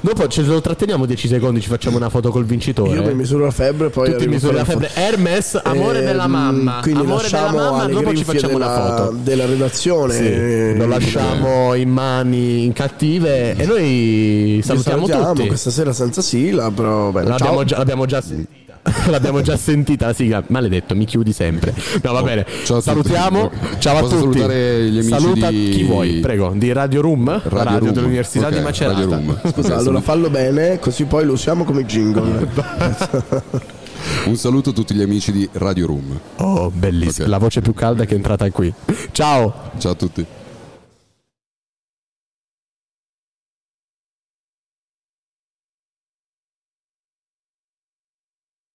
dopo ce lo tratteniamo 10 secondi, ci facciamo una foto col vincitore. Io mi misuro la febbre, poi Tutti a la febbre. Hermes, amore Ehm, della mamma. Quindi amore della mamma, dopo ci facciamo una della- foto. della redazione. Sì, Eh, lo lasciamo in mani cattive e noi vi salutiamo, tutti. questa sera senza sigla, però bene. L'abbiamo già, l'abbiamo già sentita. L'abbiamo già sentita la sigla. Maledetto, mi chiudi sempre. No, va bene. Ciao a tutti. Salutiamo. Ciao a Posso tutti. salutare gli amici Saluta di- chi vuoi, prego. Di Radio Room, la radio Room. dell'Università Ok, di Macerata. Radio Room. Scusa, allora fallo bene, così poi lo usiamo come jingle. Un saluto a tutti gli amici di Radio Room. Oh, bellissimo. La voce più calda che è entrata qui. Ciao. Ciao a tutti.